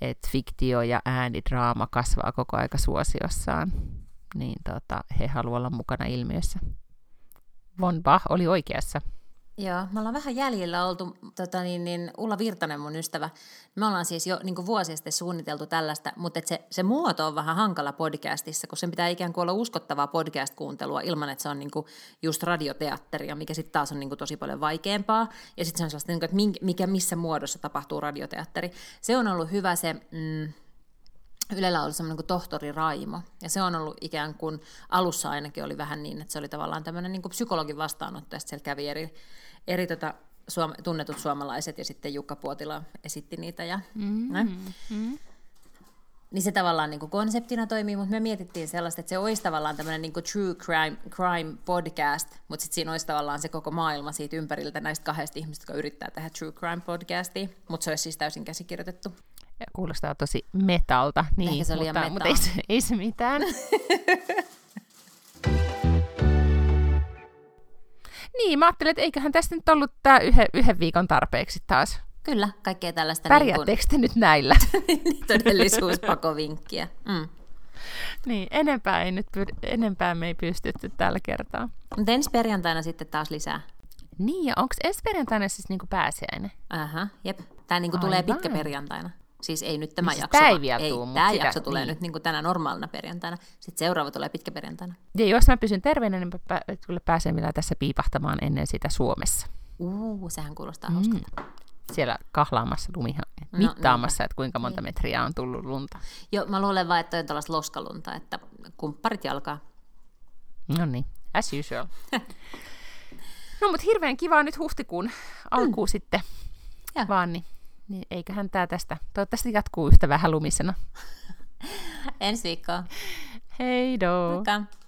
et fiktio ja äänidraama kasvaa koko aika suosiossaan niin tota, he haluavat olla mukana ilmiössä. Von Bach oli oikeassa. Joo, me ollaan vähän jäljellä oltu, tota niin, niin Ulla Virtanen mun ystävä, me ollaan siis jo niin vuosia sitten suunniteltu tällaista, mutta et se, se muoto on vähän hankala podcastissa, kun sen pitää ikään kuin olla uskottavaa podcast-kuuntelua ilman, että se on niin kuin just radioteatteria, mikä sitten taas on niin kuin tosi paljon vaikeampaa. Ja sitten se on sellaista, niin kuin, että mikä missä muodossa tapahtuu radioteatteri. Se on ollut hyvä se... Mm, Ylellä oli semmoinen kuin tohtori Raimo, ja se on ollut ikään kuin, alussa ainakin oli vähän niin, että se oli tavallaan tämmöinen niin kuin psykologin vastaanotto, ja siellä kävi eri, eri tota, suom- tunnetut suomalaiset, ja sitten Jukka Puotila esitti niitä, ja mm-hmm. mm-hmm. Niin se tavallaan niin kuin konseptina toimii, mutta me mietittiin sellaista, että se olisi tavallaan tämmöinen niin kuin true crime, crime podcast, mutta sitten siinä olisi tavallaan se koko maailma siitä ympäriltä näistä kahdesta ihmistä, jotka yrittää tehdä true crime podcastia, mutta se olisi siis täysin käsikirjoitettu. Kuulostaa tosi metalta, niin, Ehkä se mutta, metal. mutta ei, se- ei se mitään. (laughs) niin, mä ajattelin, että eiköhän tästä nyt ollut tää yhden, yhden viikon tarpeeksi taas. Kyllä, kaikkea tällaista niin Pärjäättekö te nyt näillä? kuin, (laughs) todellisuuspakovinkkiä. Mm. niin, enempää, ei nyt pyr- enempää me ei pystytty tällä kertaa. Mutta ensi perjantaina sitten taas lisää. Niin, ja onko ensi perjantaina siis niinku pääsiäinen? Aha, jep. Tämä niinku tulee pitkä perjantaina. Siis ei nyt tämä Niin siis jakso. tää ei vielä ei, Tämä sitä- jakso tulee niin. nyt niinku tänä normaalina perjantaina. Sitten seuraava tulee pitkä perjantaina. Ja jos mä pysyn terveenä, niin mä pä- kyllä pääsen vielä tässä piipahtamaan ennen sitä Suomessa. Uu, sehän kuulostaa Mm. hauskalta. Siellä kahlaamassa lumihan, No, mittaamassa, että kuinka monta metriä on tullut lunta. Joo, mä luulen vaan, että on tällaista loskalunta, että kumpparit jalkaa. No niin, as usual. (laughs) no mutta hirveän kivaa nyt huhtikuun alkuun sitten Joo. vaan, niin, niin eiköhän tämä tästä, toivottavasti jatkuu yhtä vähän lumisena. Ensi viikkoa. Hei do! Moikka!